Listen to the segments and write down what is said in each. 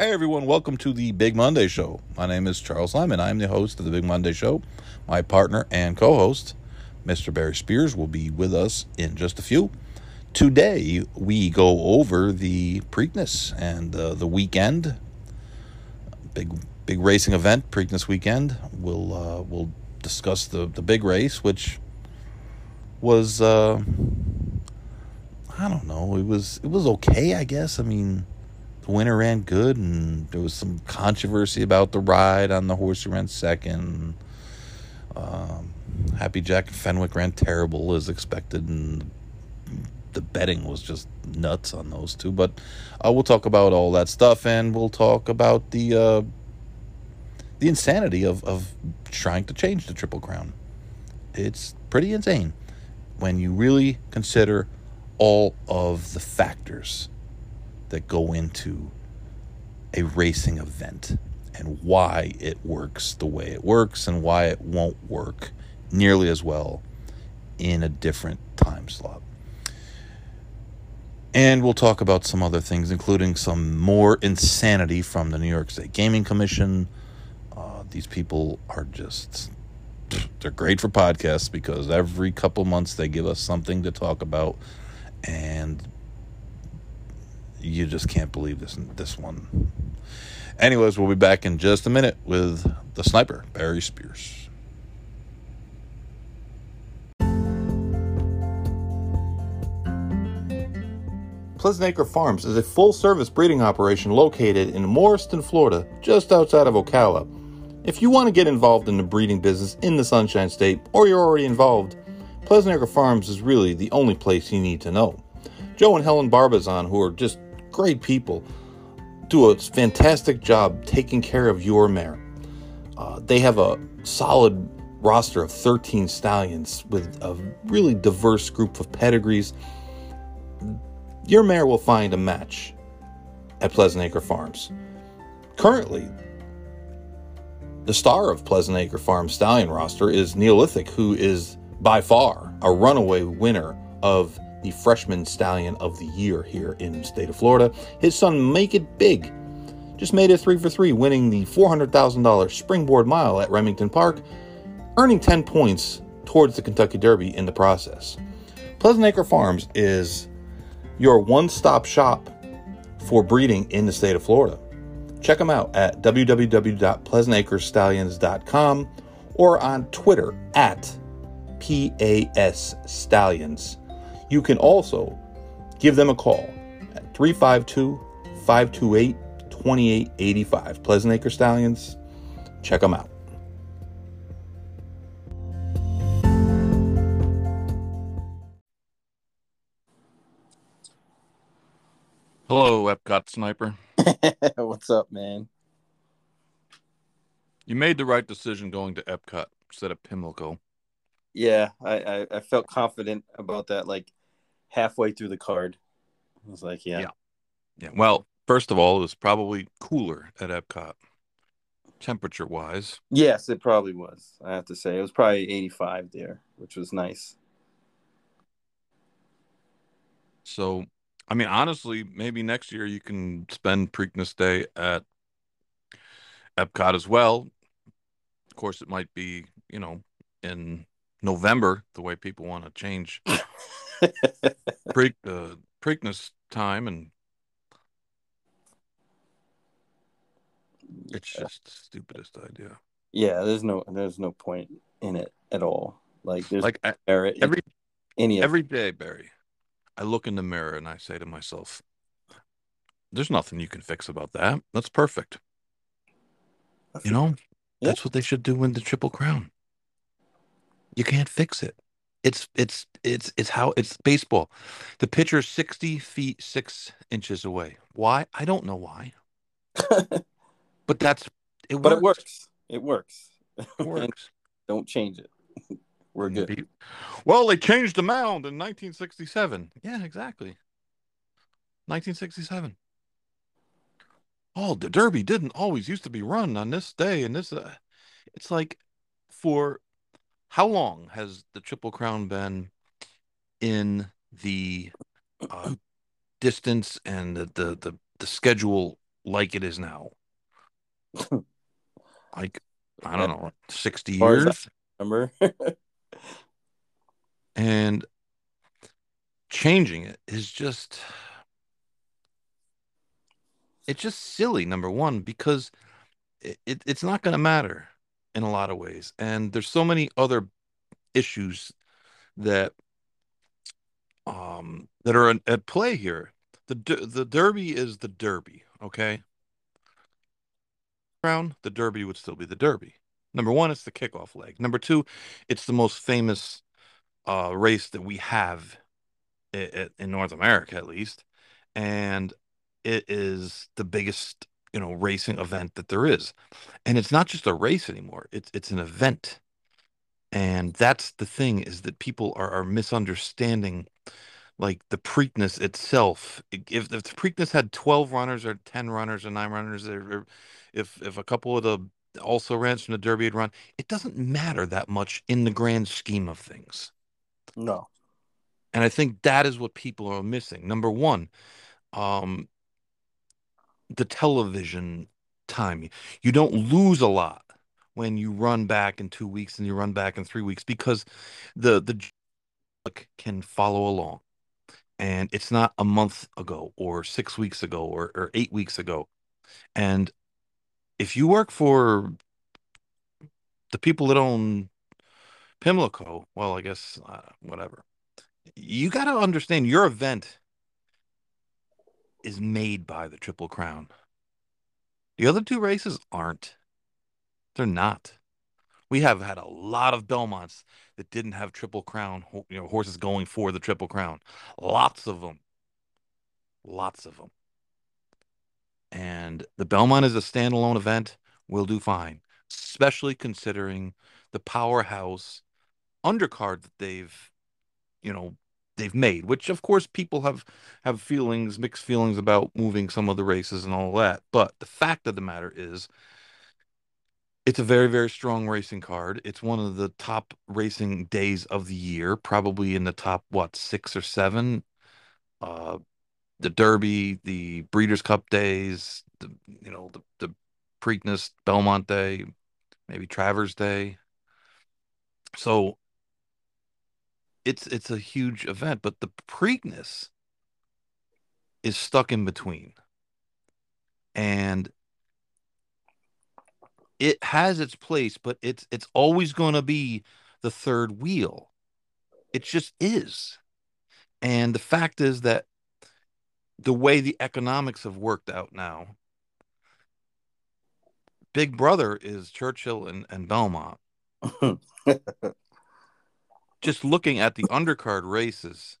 Hey everyone, welcome to the Big Monday Show. My name is Charles Lyman. I'm the host of the Big Monday Show. My partner and co host, Mr. Barry Spears, will be with us in just a few. Today, we go over the Preakness and uh, the weekend. Big big racing event, Preakness weekend. We'll uh, we'll discuss the, the big race, which was uh, I don't know. It was it was okay, I guess. I mean, winner ran good, and there was some controversy about the ride on the horse who ran second. Um, Happy Jack Fenwick ran terrible as expected, and the betting was just nuts on those two. But uh, we'll talk about all that stuff, and we'll talk about the uh, the insanity of of trying to change the Triple Crown. It's pretty insane when you really consider all of the factors that go into a racing event and why it works the way it works and why it won't work nearly as well in a different time slot. And we'll talk about some other things, including some more insanity from the New York State Gaming Commission. Uh, these people are just, they're great for podcasts because every couple months they give us something to talk about. And you just can't believe this this one. Anyways, we'll be back in just a minute with the sniper, Barry Spears. Pleasant Acre Farms is a full service breeding operation located in Morriston, Florida, just outside of Ocala. If you want to get involved in the breeding business in the Sunshine State, or you're already involved, Pleasant Acre Farms is really the only place you need to know. Joe and Helen Barbazon, who are just great people, do a fantastic job taking care of your mare. Uh, they have a solid roster of 13 stallions with a really diverse group of pedigrees. Your mare will find a match at Pleasant Acre Farms. Currently, the star of Pleasant Acre Farms stallion roster is Neolithic, who is by far a runaway winner of the freshman stallion of the year here in state of Florida. His son, Make It Big, just made it three for three, winning the $400,000 springboard mile at Remington Park, earning 10 points towards the Kentucky Derby in the process. Pleasant Acre Farms is your one stop shop for breeding in the state of Florida. Check them out at www.pleasantacrestallions.com or on Twitter at PAS Stallions. You can also give them a call at 352 528 2885. Pleasant Acre Stallions, check them out. Hello, Epcot Sniper. What's up, man? You made the right decision going to Epcot instead of Pimlico. Yeah, I, I, I felt confident about that. Like halfway through the card, I was like, yeah, yeah. yeah. Well, first of all, it was probably cooler at Epcot, temperature wise. Yes, it probably was. I have to say, it was probably 85 there, which was nice. So, I mean, honestly, maybe next year you can spend Preakness Day at Epcot as well. Of course, it might be, you know, in November, the way people want to change Pre- uh, Preakness time, and it's just the stupidest idea. Yeah, there's no there's no point in it at all. Like there's like I, merit every any every day, Barry. I look in the mirror and I say to myself, "There's nothing you can fix about that. That's perfect." You know, Yeah. that's what they should do in the Triple Crown. You can't fix it. It's it's it's it's how it's baseball. The pitcher's sixty feet six inches away. Why? I don't know why. But that's it. but it works. works. It works. It works. Don't change it. We're good. Well, they changed the mound in 1967. Yeah, exactly. 1967. Oh, the Derby didn't always used to be run on this day and this. Uh, it's like for how long has the Triple Crown been in the uh, distance and the, the the the schedule like it is now. like I don't know, 60 as I years. remember. And changing it is just it's just silly, number one, because it, it it's not gonna matter in a lot of ways. And there's so many other issues that um that are at, play here. The the Derby is the Derby, okay? Crown, the Derby would still be the Derby. Number one, it's the kickoff leg. Number two, it's the most famous uh, race that we have i- i- in North America, at least, and it is the biggest, you know, racing event that there is. And it's not just a race anymore; it's it's an event. And that's the thing is that people are are misunderstanding like the Preakness itself. If if the Preakness had 12 runners or 10 runners or nine runners, or, or if if a couple of the also rans from the Derby had run, it doesn't matter that much in the grand scheme of things. no. And I think that is what people are missing. Number one, um, the television time. You don't lose a lot when you run back in two weeks and you run back in three weeks because the the can follow along. And it's not a month ago or six weeks ago or, or eight weeks ago. And if you work for the people that own Pimlico, well, I guess uh, whatever. You got to understand your event is made by the Triple Crown. The other two races aren't. They're not. We have had a lot of Belmonts that didn't have Triple Crown, you know, horses going for the Triple Crown. Lots of them. Lots of them. And the Belmont is a standalone event. We'll do fine, especially considering the powerhouse undercard that they've, you know, they've made, which of course people have have feelings, mixed feelings about moving some of the races and all that. But the fact of the matter is it's a very, very strong racing card. It's one of the top racing days of the year, probably in the top, what, six or seven. Uh, the Derby, the Breeders' Cup days, the you know, the the Preakness, Belmont Day, maybe Travers Day. So it's it's a huge event, but the Preakness is stuck in between. And it has its place, but it's it's always going to be the third wheel. It just is. And the fact is that the way the economics have worked out now, Big Brother is Churchill and, and Belmont. Just looking at the undercard races,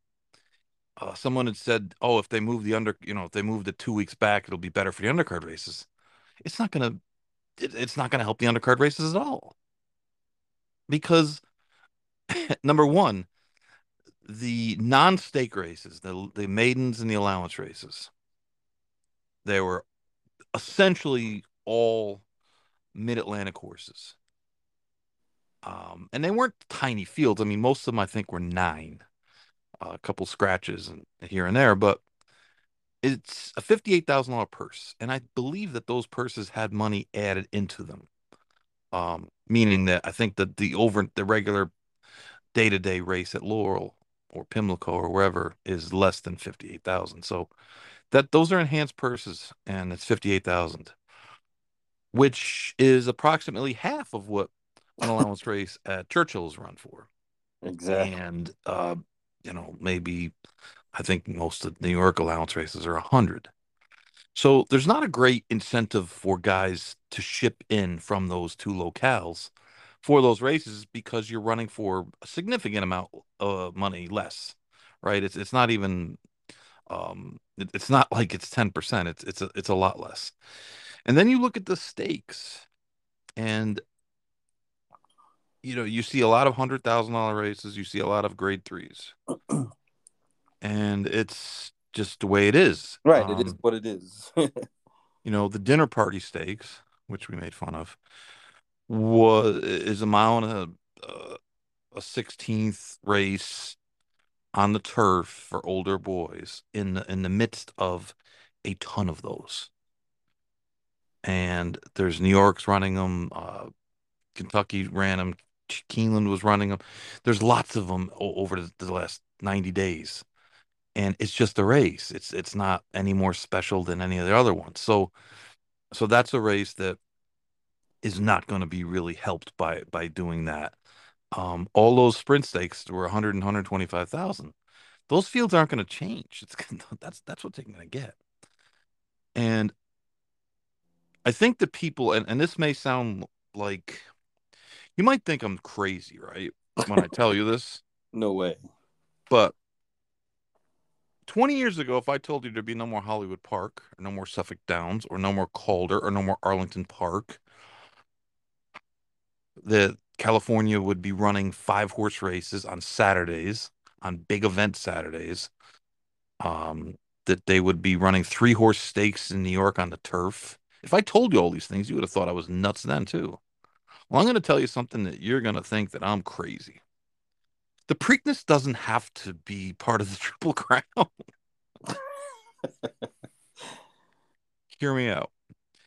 uh, someone had said, "Oh, if they move the under, you know, if they move the two weeks back, it'll be better for the undercard races." It's not gonna, it, it's not gonna help the undercard races at all because number one, the non-stake races, the the maidens and the allowance races, they were essentially all mid-Atlantic horses. Um, and they weren't tiny fields. I mean, most of them I think were nine, uh, a couple scratches and here and there, but it's a $58,000 purse. And I believe that those purses had money added into them. Um, meaning that I think that the over the regular day-to-day race at Laurel or Pimlico or wherever is less than 58,000. So that those are enhanced purses and it's 58,000, which is approximately half of what allowance race at Churchill's run for. exactly. And uh, you know, maybe I think most of New York allowance races are 100. So there's not a great incentive for guys to ship in from those two locales for those races because you're running for a significant amount of money less, right? It's it's not even um it- it's not like it's 10%. It's it's a, it's a lot less. And then you look at the stakes and you know, you see a lot of hundred thousand dollar races, you see a lot of grade threes. And it's just the way it is. Right. it is Um, what it is. you know, the dinner party stakes, which we made fun of, was is a mile and a uh, a sixteenth race on the turf for older boys in the in the midst of a ton of those. and there's New York's running them. Uh, Kentucky ran them. Keeneland was running them. There's lots of them over the, last 90 days, and it's just a race. It's it's not any more special than any of the other ones. So, so that's a race that is not going to be really helped by by doing that. Um, all those sprint stakes were 100 and 125,000. Those fields aren't going to change. It's that's that's what they're going to get. And I think the people, and, and this may sound like you might think I'm crazy, right? When I tell you this. no way. But 20 years ago, if I told you there'd be no more Hollywood Park, or no more Suffolk Downs, or no more Calder, or no more Arlington Park, that California would be running five horse races on Saturdays, on big event Saturdays, um, that they would be running three horse stakes in New York on the turf. If I told you all these things, you would have thought I was nuts then too. Well, I'm going to tell you something that you're going to think that I'm crazy. The Preakness doesn't have to be part of the Triple Crown. Hear me out.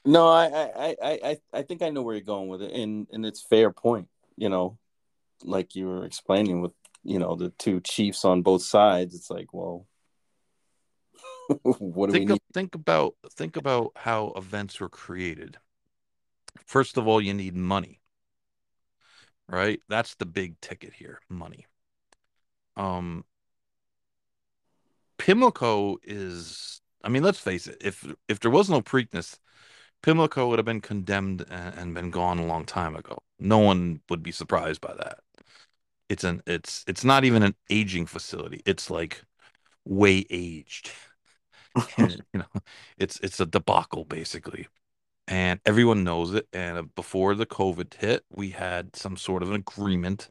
No, I, I, I, I, think I know where you're going with it, and and it's fair point. You know, like you were explaining with you know the two chiefs on both sides. It's like, well, what do think we need? think about think about how events were created. First of all, you need money. Right? That's the big ticket here, money. Um Pimlico is I mean, let's face it, if if there was no Preakness, Pimlico would have been condemned and, and been gone a long time ago. No one would be surprised by that. It's an it's it's not even an aging facility. It's like way aged. you know, it's it's a debacle basically, and everyone knows it. And before the COVID hit, we had some sort of an agreement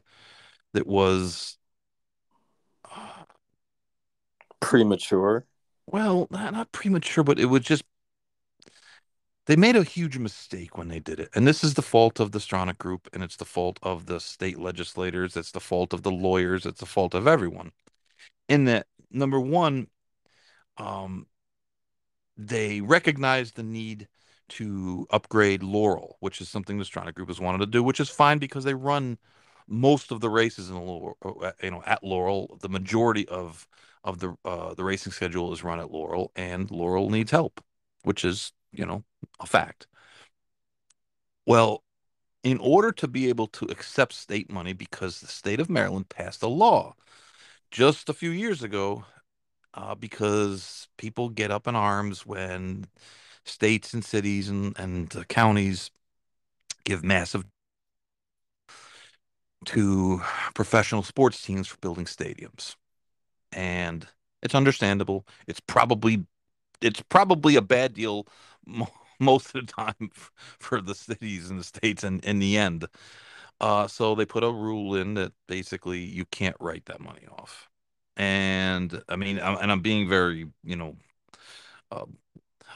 that was Premature. well, not, not premature, but it was just they made a huge mistake when they did it. And this is the fault of the Stronach Group, and it's the fault of the state legislators, it's the fault of the lawyers, it's the fault of everyone. In that, number one, um, they recognized the need to upgrade Laurel, which is something the Stronach Group has wanted to do, which is fine because they run most of the races in Laurel, uh, you know, at Laurel. The majority of of the uh, the racing schedule is run at Laurel, and Laurel needs help, which is you know a fact. Well, in order to be able to accept state money, because the state of Maryland passed a law just a few years ago uh, because people get up in arms when states and cities and, and uh, counties give massive to professional sports teams for building stadiums. And it's understandable. It's probably it's probably a bad deal most of the time for the cities and the states and in the end. Uh, so they put a rule in that basically you can't write that money off. And I mean, I'm, and I'm being very, you know, uh,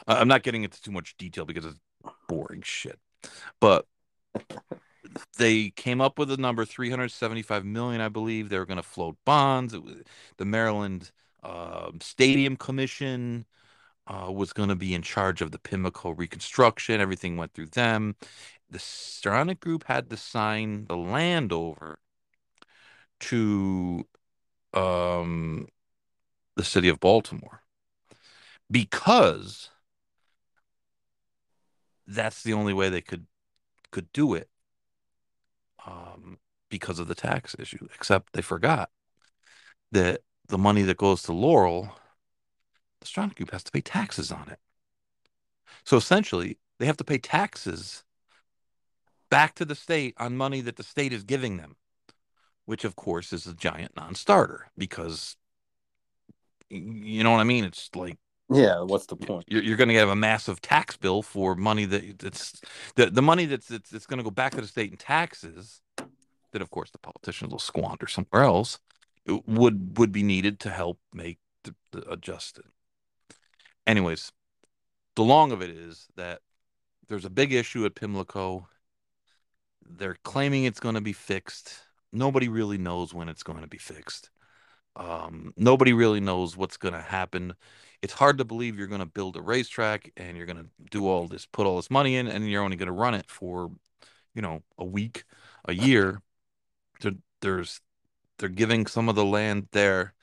I'm not getting into too much detail because it's boring shit. But they came up with a number 375 million, I believe. They were going to float bonds. The Maryland uh, Stadium Commission uh, was going to be in charge of the Pimlico reconstruction. Everything went through them. The Stronach Group had to sign the land over to um, the city of Baltimore because that's the only way they could could do it um, because of the tax issue. Except they forgot that the money that goes to Laurel, the Stronach Group has to pay taxes on it. So essentially, they have to pay taxes back to the state on money that the state is giving them, which of course is a giant non-starter because you know what I mean. It's like yeah, what's the point? You're, you're going to have a massive tax bill for money that that's the the money that's it's, it's going to go back to the state in taxes that of course the politicians will squander somewhere else uh, would would be needed to help make the, the adjusted. Anyways, the long of it is that there's a big issue at Pimlico. They're claiming it's going to be fixed. Nobody really knows when it's going to be fixed. Um, nobody really knows what's going to happen it's hard to believe you're going to build a racetrack and you're going to do all this, put all this money in, and you're only going to run it for, you know, a week, a year. There's they're giving some of the land there,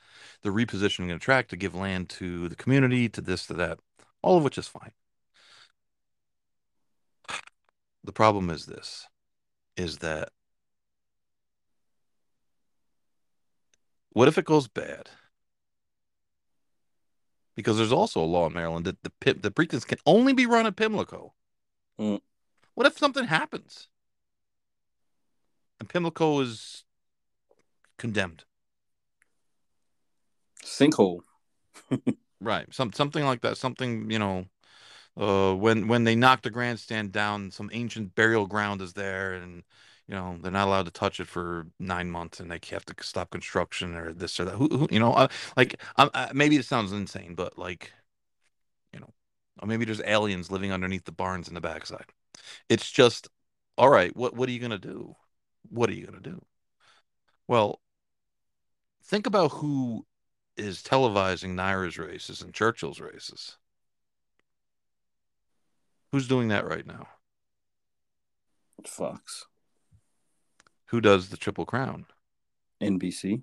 they're repositioning a track to give land to the community, to this, to that, all of which is fine. The problem is this is that what if it goes bad? Because there's also a law in Maryland that the the Preakness can only be run at Pimlico. Mm. What if something happens? And Pimlico is condemned. Sinkhole. right. Some something like that. Something, you know, uh, when when they knock the grandstand down, some ancient burial ground is there, and you know they're not allowed to touch it for nine months, and they have to stop construction or this or that. Who, who you know, uh, like uh, maybe it sounds insane, but like, you know, or maybe there's aliens living underneath the barns in the backside. It's just, all right. What what are you gonna do? What are you gonna do? Well, think about who is televising NYRA's races and Churchill's races. Who's doing that right now? Fox. Who does the Triple Crown? NBC.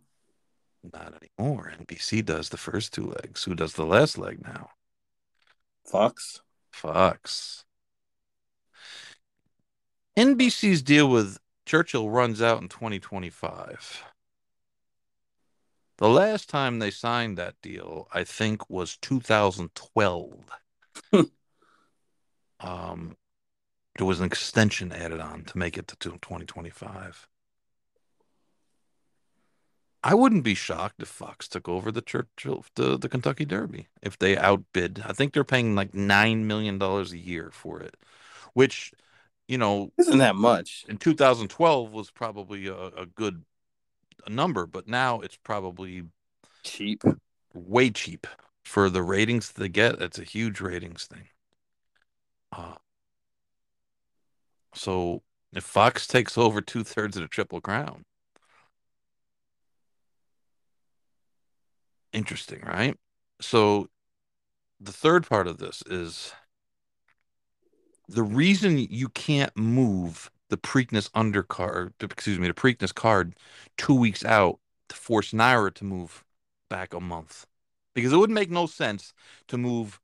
Not anymore. NBC does the first two legs. Who does the last leg now? Fox. Fox. NBC's deal with Churchill runs out in 2025. The last time they signed that deal, I think, was 2012. um, there was an extension added on to make it to 2025. I wouldn't be shocked if Fox took over the Churchill the, the Kentucky Derby if they outbid. I think they're paying like nine million dollars a year for it, which you know isn't that much. In 2012 was probably a, a good a number, but now it's probably cheap, way cheap for the ratings they get. It's a huge ratings thing. Uh, so if Fox takes over two thirds of the Triple Crown, interesting, right? So the third part of this is the reason you can't move the Preakness undercard, excuse me, the Preakness card two weeks out to force NYRA to move back a month. Because it would make no sense to move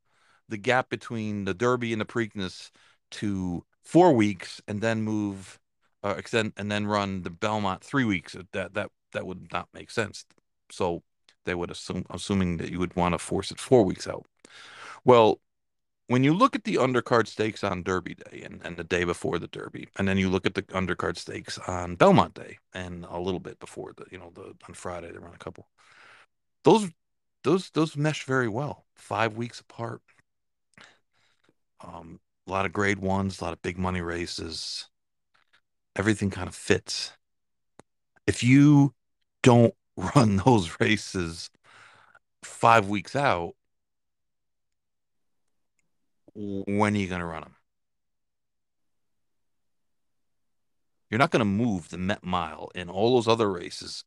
the gap between the Derby and the Preakness to four weeks and then move uh, extend and then run the Belmont three weeks. That that that would not make sense. So they would assume assuming that you would want to force it four weeks out. Well, when you look at the undercard stakes on Derby Day and, and the day before the Derby, and then you look at the undercard stakes on Belmont Day and a little bit before the, you know, the on Friday they run a couple. Those those those mesh very well. Five weeks apart. Um, a lot of grade ones, a lot of big money races. Everything kind of fits. If you don't run those races five weeks out, when are you going to run them? You're not going to move the Met Mile and all those other races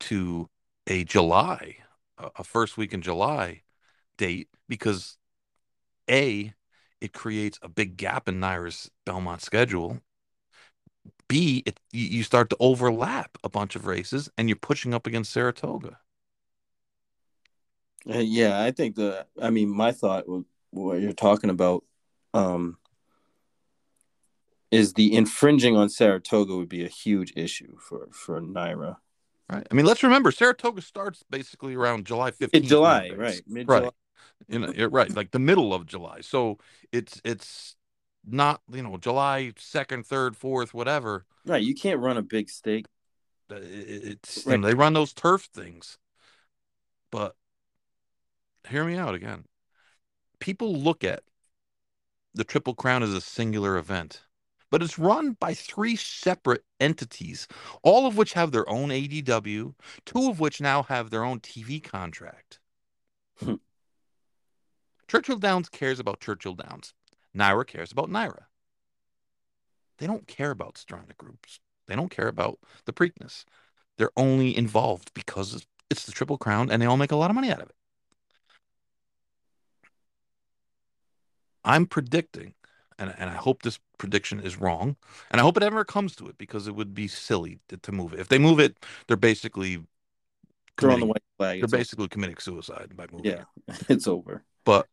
to a July, a first week in July date because A, it creates a big gap in NYRA's Belmont schedule. B, it, you start to overlap a bunch of races and you're pushing up against Saratoga. Uh, yeah, I think the, I mean, my thought what you're talking about um, is the infringing on Saratoga would be a huge issue for for NYRA. Right. I mean, let's remember Saratoga starts basically around July 15th. In July, right? Mid-July. Right. You know, right, like the middle of July. So it's it's not you know July second, third, fourth, whatever. Right. You can't run a big stake. It's right. they run those turf things, but hear me out again people look at the Triple Crown as a singular event, but it's run by three separate entities, all of which have their own ADW, two of which now have their own TV contract. Hmm. Churchill Downs cares about Churchill Downs. NYRA cares about NYRA. They don't care about Stronach groups. They don't care about the Preakness. They're only involved because it's the Triple Crown and they all make a lot of money out of it. I'm predicting, and, and I hope this prediction is wrong, and I hope it ever comes to it because it would be silly to, to move it. If they move it, they're basically Throwing the white flag. they're It's over. basically committing suicide by moving Yeah, it. it's over. But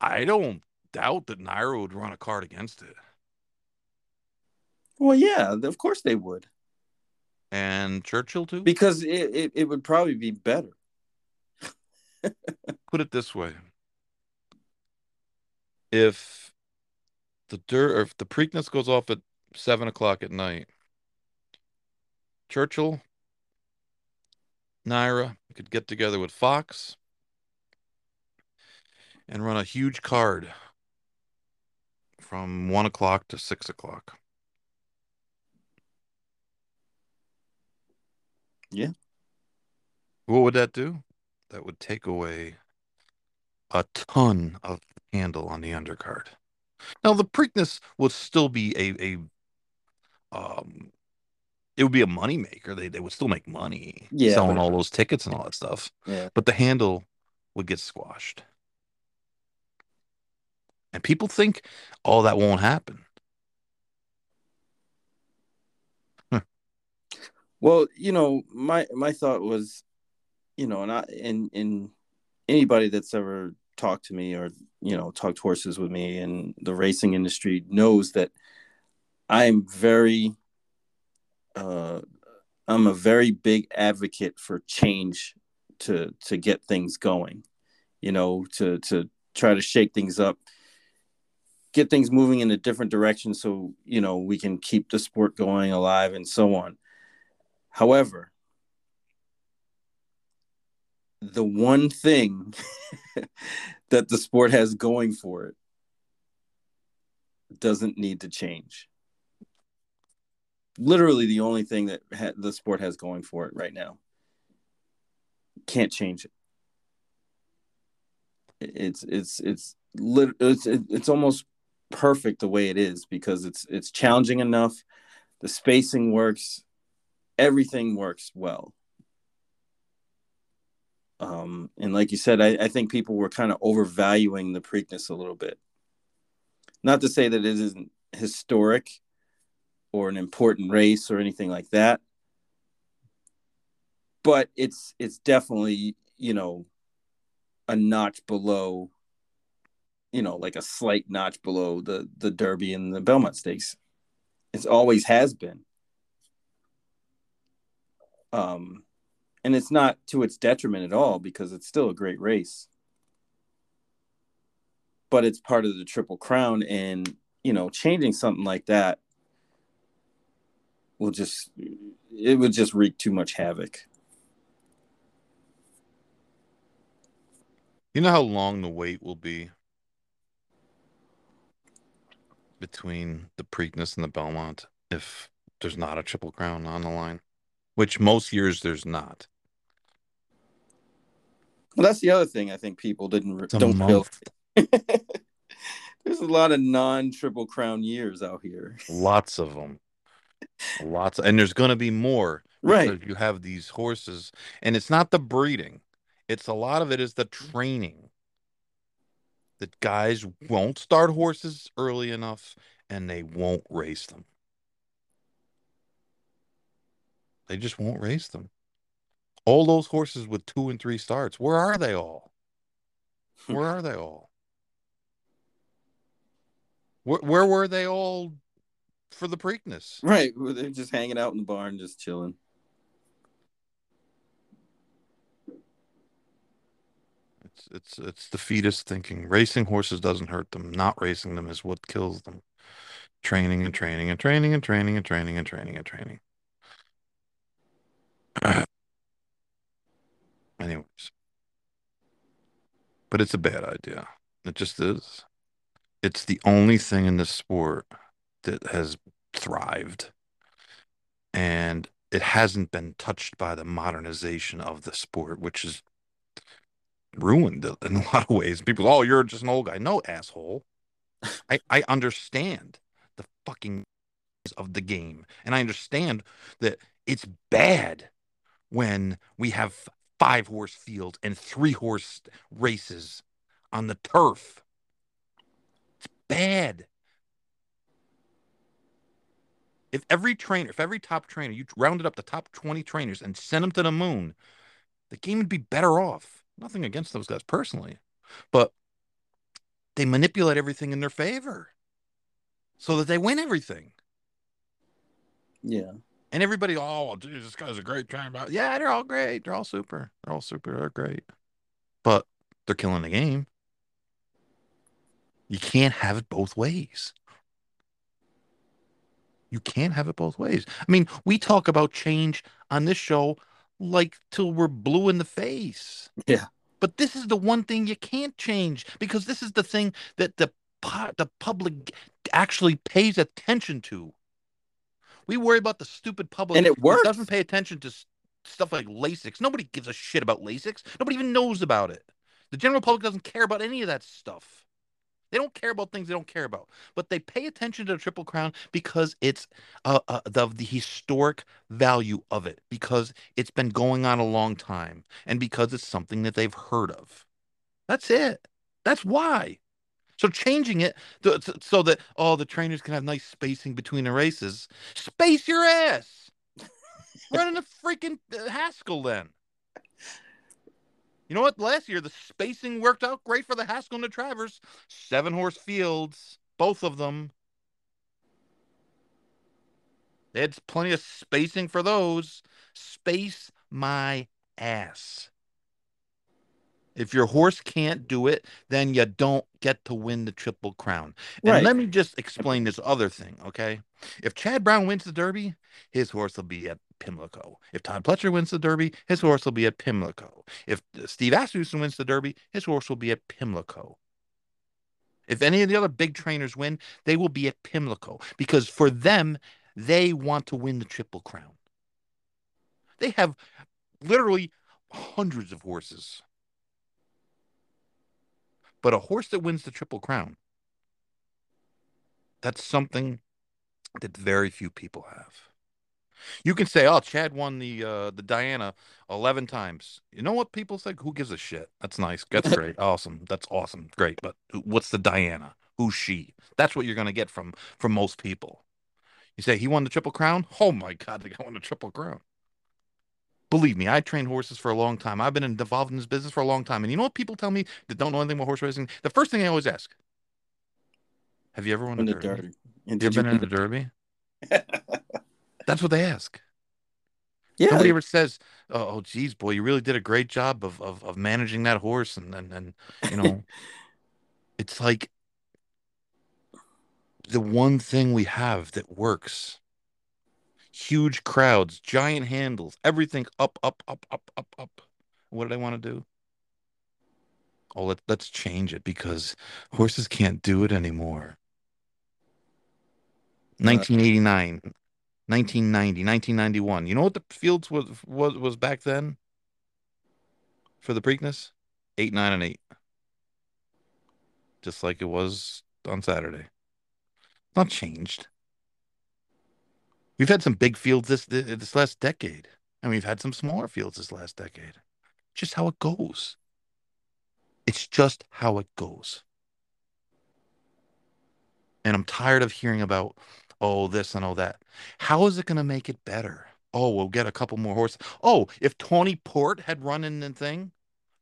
I don't doubt that NYRA would run a card against it. Well, yeah, of course they would, And Churchill too. because it, it, it would probably be better. Put it this way: if the dirt, or if the Preakness goes off at seven o'clock at night, Churchill, NYRA could get together with Fox and run a huge card from one o'clock to six o'clock. Yeah. What would that do? That would take away a ton of handle on the undercard. Now the Preakness would still be a a um it would be a money maker. They they would still make money Yeah, selling all those tickets and all that stuff. Yeah. But the handle would get squashed. And people think all that won't happen. Well, you know, my my thought was, you know, and I and and anybody that's ever talked to me or you know talked horses with me in the racing industry knows that I'm very, uh, I'm a very big advocate for change to to get things going, you know, to to try to shake things up, get things moving in a different direction, so you know we can keep the sport going alive and so on. However, the one thing that the sport has going for it doesn't need to change. Literally, the only thing that ha- the sport has going for it right now can't change it. It's it's it's lit- it's it's almost perfect the way it is because it's it's challenging enough. The spacing works everything works well. Um, and like you said, I, I think people were kind of overvaluing the Preakness a little bit. Not to say that it isn't historic or an important race or anything like that, but it's it's definitely you know a notch below, you know, like a slight notch below the the Derby and the Belmont Stakes. It's always has been. Um and it's not to its detriment at all because it's still a great race. But it's part of the triple crown and you know changing something like that will just it would just wreak too much havoc. You know how long the wait will be between the Preakness and the Belmont if there's not a triple crown on the line, which most years there's not. well that's the other thing i think people didn't It's don't feel there's a lot of non triple crown years out here Lots of them. Lots, and there's going to be more. right because You have these horses, and it's not the breeding. It's a lot of it is the training. That guys won't start horses early enough, and they won't race them. They just won't race them. All those horses with two and three starts, where are they all? Where are they all? Where, where were they all for the Preakness? right they're just hanging out in the barn just chilling It's it's it's defeatist thinking. Racing horses doesn't hurt them. Not racing them is what kills them. Training and training and training and training and training and training and training. Anyways. But it's a bad idea. It just is. It's the only thing in this sport that has thrived. And it hasn't been touched by the modernization of the sport, which is ruined in a lot of ways. People, oh, you're just an old guy. No, asshole. I, I understand the fucking of the game. And I understand that it's bad when we have five horse field and three horse races on the turf. It's bad. If every trainer, if every top trainer, you rounded up the top 20 trainers and sent them to the moon, the game would be better off. Nothing against those guys personally, but they manipulate everything in their favor so that they win everything. Yeah. And everybody, oh, geez, this guy's a great trainer. Yeah, they're all great. They're all super. They're all super. They're great. But they're killing the game. You can't have it both ways. You can't have it both ways. I mean, we talk about change on this show like till we're blue in the face. Yeah. But this is the one thing you can't change because this is the thing that the the public actually pays attention to. We worry about the stupid public and it works. doesn't pay attention to stuff like Lasix. Nobody gives a shit about Lasix. Nobody even knows about it. The general public doesn't care about any of that stuff. They don't care about things they don't care about, but they pay attention to the Triple Crown because it's uh, uh, the the historic value of it, because it's been going on a long time, and because it's something that they've heard of. That's it. That's why. So changing it to, so that all oh, the trainers can have nice spacing between the races. Space your ass. Running a freaking uh, Haskell then. You know what? Last year the spacing worked out great for the Haskell and the Travers. Seven horse fields, both of them. They had plenty of spacing for those. Space my ass. If your horse can't do it, then you don't get to win the Triple Crown. And right. let me just explain this other thing, okay? If Chad Brown wins the Derby, his horse will be at Pimlico. If Todd Pletcher wins the Derby, his horse will be at Pimlico. If uh, Steve Asmussen wins the Derby, his horse will be at Pimlico. If any of the other big trainers win, they will be at Pimlico because for them, they want to win the Triple Crown. They have literally hundreds of horses. But a horse that wins the Triple Crown, that's something that very few people have. You can say, "Oh, Chad won the uh, the Diana eleven times." You know what people say? Who gives a shit? That's nice. That's great. awesome. That's awesome. Great. But what's the Diana? Who's she? That's what you're gonna get from from most people. You say he won the triple crown. Oh my god, the guy won the triple crown. Believe me, I trained horses for a long time. I've been involved in this business for a long time. And you know what people tell me that don't know anything about horse racing? The first thing I always ask: Have you ever won the, derby? derby? And you ever been in the derby? That's what they ask. Yeah. Nobody ever says, "Oh, oh, geez, boy, you really did a great job of of, of managing that horse," and and and you know, it's like the one thing we have that works. Huge crowds, giant handles, everything up, up, up, up, up, up. What did I want to do? Oh, let, let's change it because horses can't do it anymore. Uh, 1989, 1990, 1991. You know what the fields was was was back then for the Preakness? Eight, nine, and eight. Just like it was on Saturday. Not changed. We've had some big fields this this last decade, and we've had some smaller fields this last decade. Just how it goes. It's just how it goes. And I'm tired of hearing about oh this and all that. How is it going to make it better? Oh, we'll get a couple more horses. Oh, if Tony Port had run in the thing,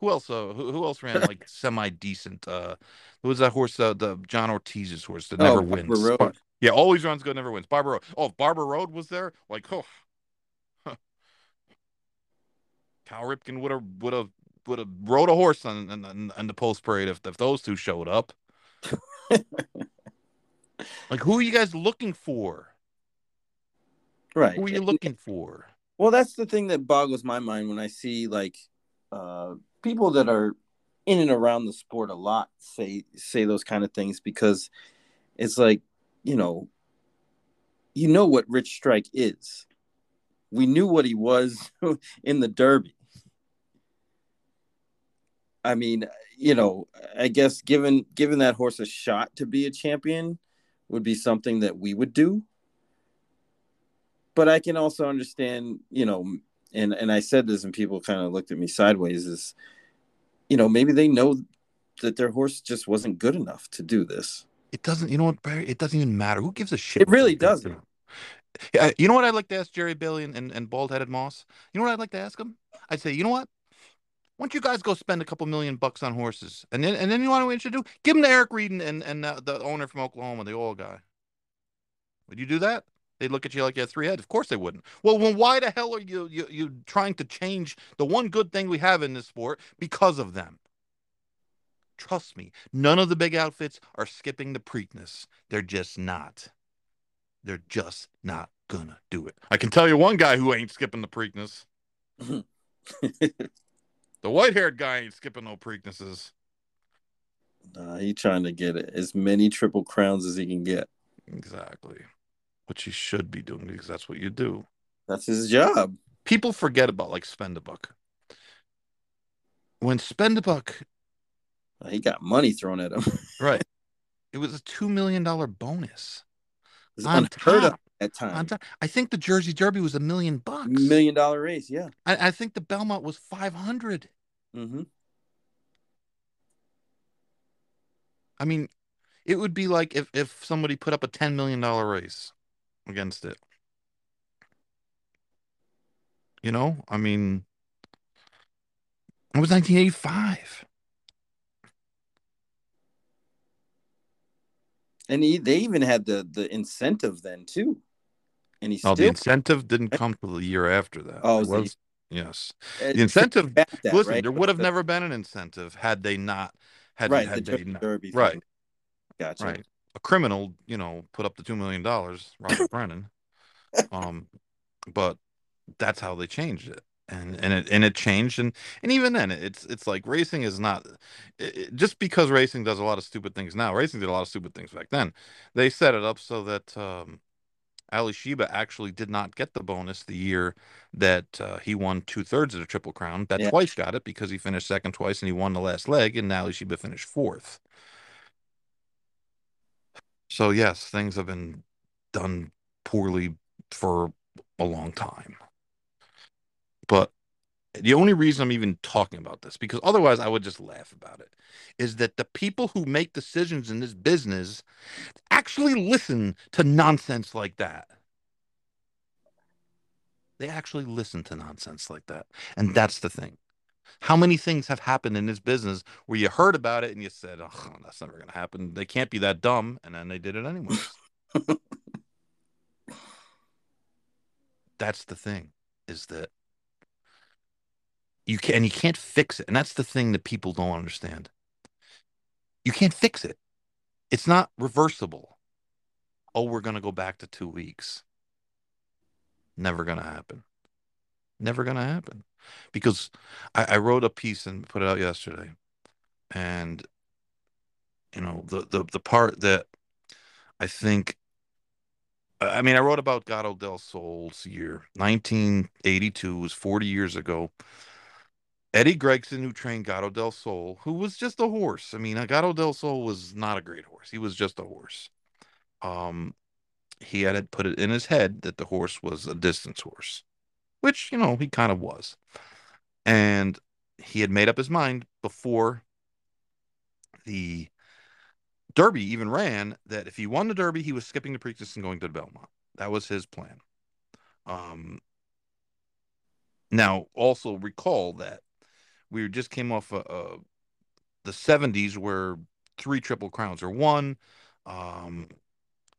who else? Uh, who, who else ran like semi decent? Uh, who was that horse? Uh, the John Ortiz's horse that never oh, wins. Road. Yeah, always runs good, never wins. Barber Road. Oh, if Barber Road was there, like oh, huh. Cal Ripken would have would have would have rode a horse on, on, on the post parade if if those two showed up. Like, who are you guys looking for? Right. Who are you looking for? Well, that's the thing that boggles my mind when I see like uh, people that are in and around the sport a lot say say those kind of things because it's like you know you know what Rich Strike is. We knew what he was in the Derby. I mean, you know, I guess given given that horse a shot to be a champion, would be something that we would do. But I can also understand, you know, and and I said this and people kind of looked at me sideways is you know, maybe they know that their horse just wasn't good enough to do this. It doesn't. You know what, Barry? It doesn't even matter. Who gives a shit? It really doesn't. You know what I'd like to ask Jerry Bailey and, and, and bald headed Moss? You know what I'd like to ask him? I'd say, you know what? Why don't you guys go spend a couple million bucks on horses? And then and then you want to do? Give them to Eric Reed and, and, and uh, the owner from Oklahoma, the oil guy. Would you do that? They'd look at you like you had three heads. Of course they wouldn't. Well, well, why the hell are you, you you trying to change the one good thing we have in this sport because of them? Trust me, none of the big outfits are skipping the Preakness. They're just not. They're just not gonna do it. I can tell you one guy who ain't skipping the Preakness. the white-haired guy ain't skipping no Preaknesses. Nah, he trying to get it. as many triple crowns as he can get. Exactly which he should be doing because that's what you do. That's his job. People forget about like Spend a Buck. When Spend a Buck, he got money thrown at him. right. It was a two million dollar bonus. on top, at time. Top, I think the Jersey Derby was a million bucks. Million dollar race, yeah. I, I think the Belmont was five hundred. Mm-hmm. I mean, it would be like if if somebody put up a ten million dollar race against it. You know, I mean, it was 1985. And he, they even had the the incentive then too. And he still, oh, the incentive didn't come till the year after that. Oh, it was, yes. The incentive. That, listen, right? there would have never been an incentive had they not had, right, had the they not, Derby right. Thing. Gotcha. Right a criminal, you know, put up the two million dollars, Robert Brennan. Um, but that's how they changed it, and and it and it changed, and and even then, it's it's like racing is not it, just because racing does a lot of stupid things now. Racing did a lot of stupid things back then. They set it up so that um, Alysheba actually did not get the bonus the year that uh, he won two thirds of the Triple Crown. Bet yeah. twice got it because he finished second twice and he won the last leg, and Alysheba finished fourth. So yes, things have been done poorly for a long time. But the only reason I'm even talking about this, because otherwise I would just laugh about it, is that the people who make decisions in this business actually listen to nonsense like that. They actually listen to nonsense like that. And that's the thing. How many things have happened in this business where you heard about it and you said, "Oh, that's never going to happen. They can't be that dumb," and then they did it anyway. that's the thing, is that you can you can't fix it, and that's the thing that people don't understand. You can't fix it. It's not reversible. Oh, we're going to go back to two weeks. Never going to happen. Never going to happen because I, I wrote a piece and put it out yesterday, and you know the the the part that I think. I mean, I wrote about Gato del Sol's year, 1982, was 40 years ago. Eddie Gregson, who trained Gato del Sol, who was just a horse. I mean, Gato del Sol was not a great horse. He was just a horse. Um, he had put it in his head that the horse was a distance horse which, you know, he kind of was. And he had made up his mind before the Derby even ran that if he won the Derby, he was skipping the Preakness and going to the Belmont. That was his plan. Um, now, also recall that we just came off a, a, the 70s where three Triple Crowns are won. Um,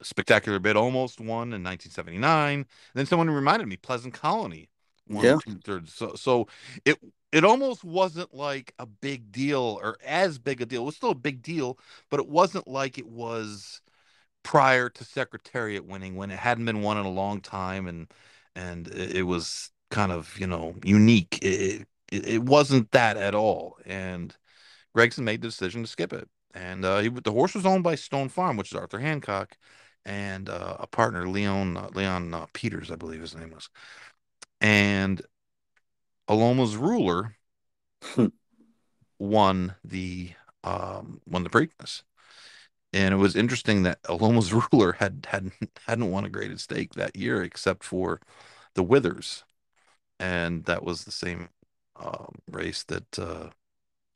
Spectacular Bid almost won in 1979. And then someone reminded me Pleasant Colony won yeah. two thirds. So so it it almost wasn't like a big deal or as big a deal. It was still a big deal, but it wasn't like it was prior to Secretariat winning when it hadn't been won in a long time and and it, was kind of you know unique. It, it, it wasn't that at all. And Gregson made the decision to skip it. And uh, he, the horse was owned by Stone Farm, which is Arthur Hancock, and uh, a partner, Leon uh, Leon uh, Peters, I believe his name was and Aloma's ruler hmm. won the um, won the Preakness. And it was interesting that Aloma's ruler had hadn't hadn't won a graded stake that year except for the Withers, and that was the same um, race that uh,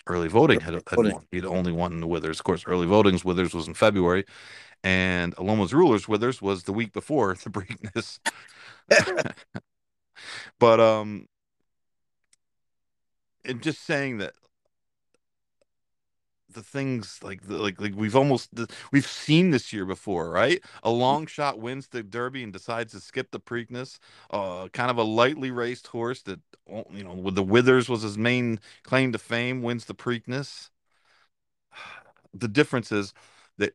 Early voting had, had voting. won. He'd only won the Withers. Of course, early voting's Withers was in February, and Aloma's Rulers Withers was the week before the Preakness. but um, and just saying that the things like the, like like we've almost we've seen this year before, right? A long shot wins the Derby and decides to skip the Preakness. Uh, kind of a lightly raced horse that you know with the Withers was his main claim to fame wins the Preakness. The difference is that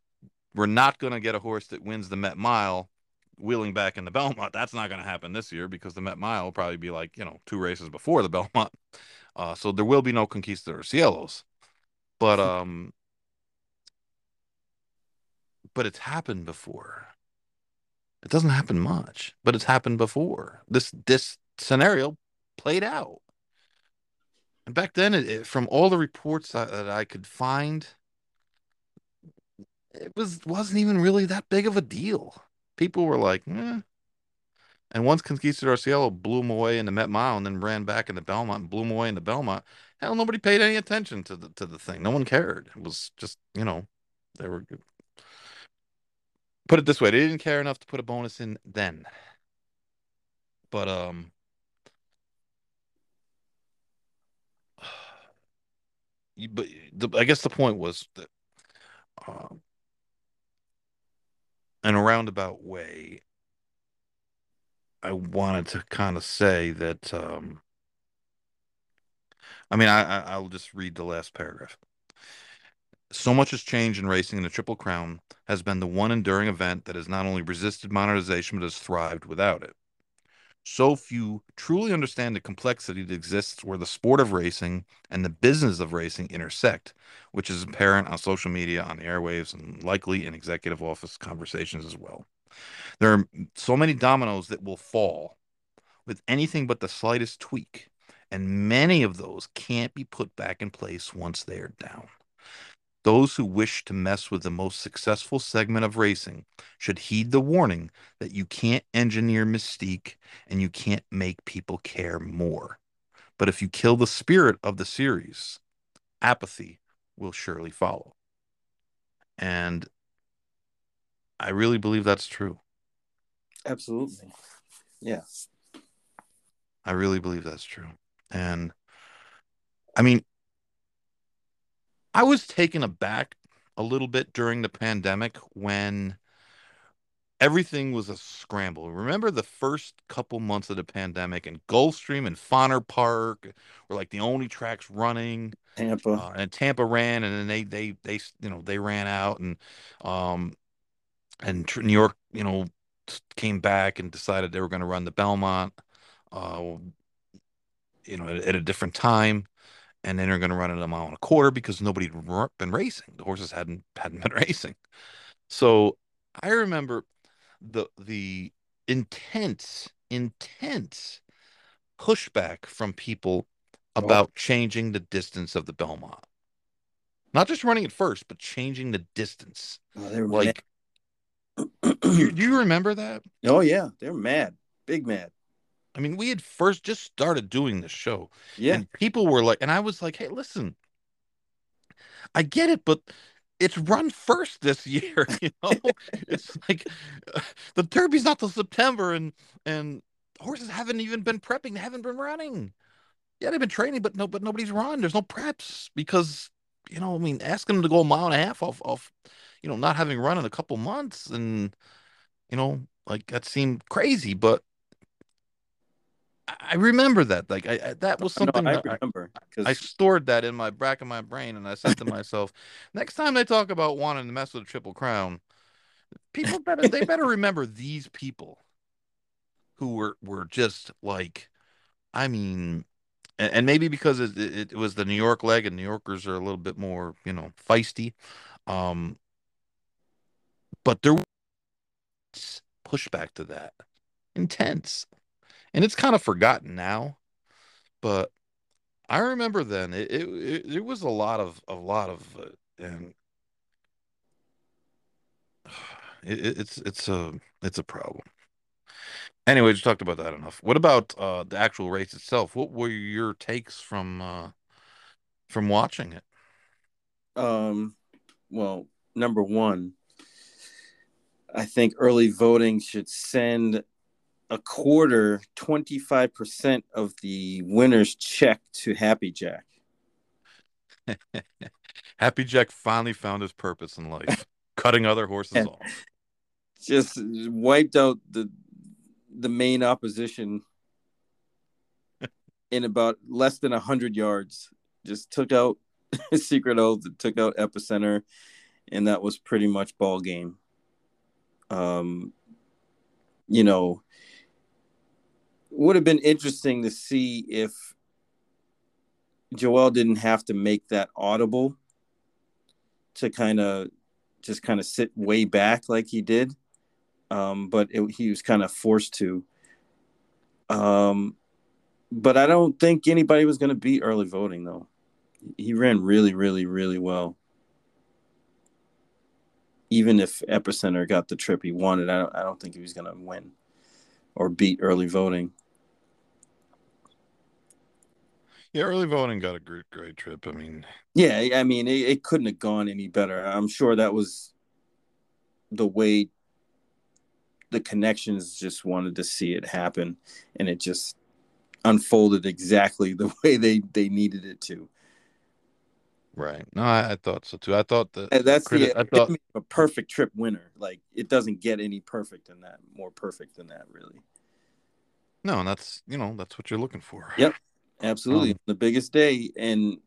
we're not going to get a horse that wins the Met Mile wheeling back in the Belmont. That's not going to happen this year because the Met Mile will probably be like you know two races before the Belmont. Uh, so there will be no Conquistador Cielos. But um but it's happened before. It doesn't happen much, but it's happened before. This this scenario played out. And back then, it, it, from all the reports that, that I could find, it was wasn't even really that big of a deal. People were like, eh. And once Conquistador Cielo blew him away in the Met Mile and then ran back in the Belmont and blew him away in the Belmont, hell, nobody paid any attention to the to the thing. No one cared. It was just, you know, they were put it this way, they didn't care enough to put a bonus in then. But um but the, I guess the point was that um, in a roundabout way, I wanted to kind of say that um, I mean, I, I will just read the last paragraph. So much has changed in racing, and the Triple Crown has been the one enduring event that has not only resisted modernization but has thrived without it. So few truly understand the complexity that exists where the sport of racing and the business of racing intersect, which is apparent on social media, on the airwaves, and likely in executive office conversations as well. There are so many dominoes that will fall with anything but the slightest tweak and many of those can't be put back in place once they are down. Those who wish to mess with the most successful segment of racing should heed the warning that you can't engineer mystique and you can't make people care more. But if you kill the spirit of the series, apathy will surely follow. And I really believe that's true. Absolutely. Yeah. I really believe that's true. And I mean, I was taken aback a little bit during the pandemic when everything was a scramble. Remember the first couple months of the pandemic and Gulfstream and Fonner Park were like the only tracks running. Tampa uh, and Tampa ran, and then they they they you know they ran out, and um and New York you know came back and decided they were going to run the Belmont. Uh, you know, at, at a different time, and then they're going to run it a mile and a quarter because nobody had been racing. The horses hadn't hadn't been racing. So I remember the the intense, intense pushback from people about oh. changing the distance of the Belmont. Not just running it first, but changing the distance. Oh, they like, do you remember that? Oh yeah, they're mad, big mad. I mean, we had first just started doing this show. Yeah. And people were like, and I was like, hey, listen, I get it, but it's run first this year. You know, it's like uh, the Derby's not till September, and and horses haven't even been prepping, they haven't been running. Yeah, they've been training, but no, but nobody's run. There's no preps because you know, I mean, ask them to go a mile and a half off off, you know, not having run in a couple months, and you know, like that seemed crazy, but I remember that. Like I, I that was something no, I remember. I, I, stored that in my back of my brain, and I said to myself, next time they talk about wanting to mess with a triple crown, people better they better remember these people who were were just like, I mean, and, and maybe because it, it, it was the New York leg, and New Yorkers are a little bit more you know feisty, um, but there was pushback to that, intense and it's kind of forgotten now, but I remember then it it, it was a lot of a lot of uh, and it, it's it's a it's a problem. Anyway, just talked about that enough. What about uh, the actual race itself? What were your takes from uh, from watching it? Um, well, number one, I think early voting should send a quarter, 25% of the winner's check to Happy Jack. Happy Jack finally found his purpose in life, cutting other horses off. Just wiped out the the main opposition in about less than 100 yards. Just took out Secret Oath, took out Epicenter, and that was pretty much ball game. Um, you know, would have been interesting to see if Joel didn't have to make that audible to kind of just kind of sit way back like he did. Um, but it, he was kind of forced to. Um, but I don't think anybody was going to beat early voting though. He ran really, really, really well. Even if Epicenter got the trip he wanted, I don't, I don't think he was going to win or beat early voting. Yeah, early voting got a great, great trip. I mean, yeah, I mean, it, it couldn't have gone any better. I'm sure that was the way the connections just wanted to see it happen, and it just unfolded exactly the way they they needed it to. Right. No, I, I thought so too. I thought that And that's criti- the I thought a perfect trip winner. Like it doesn't get any perfect than that, more perfect than that, really. no, and that's you know that's what you're looking for. Yep. Absolutely, Um, the biggest day, and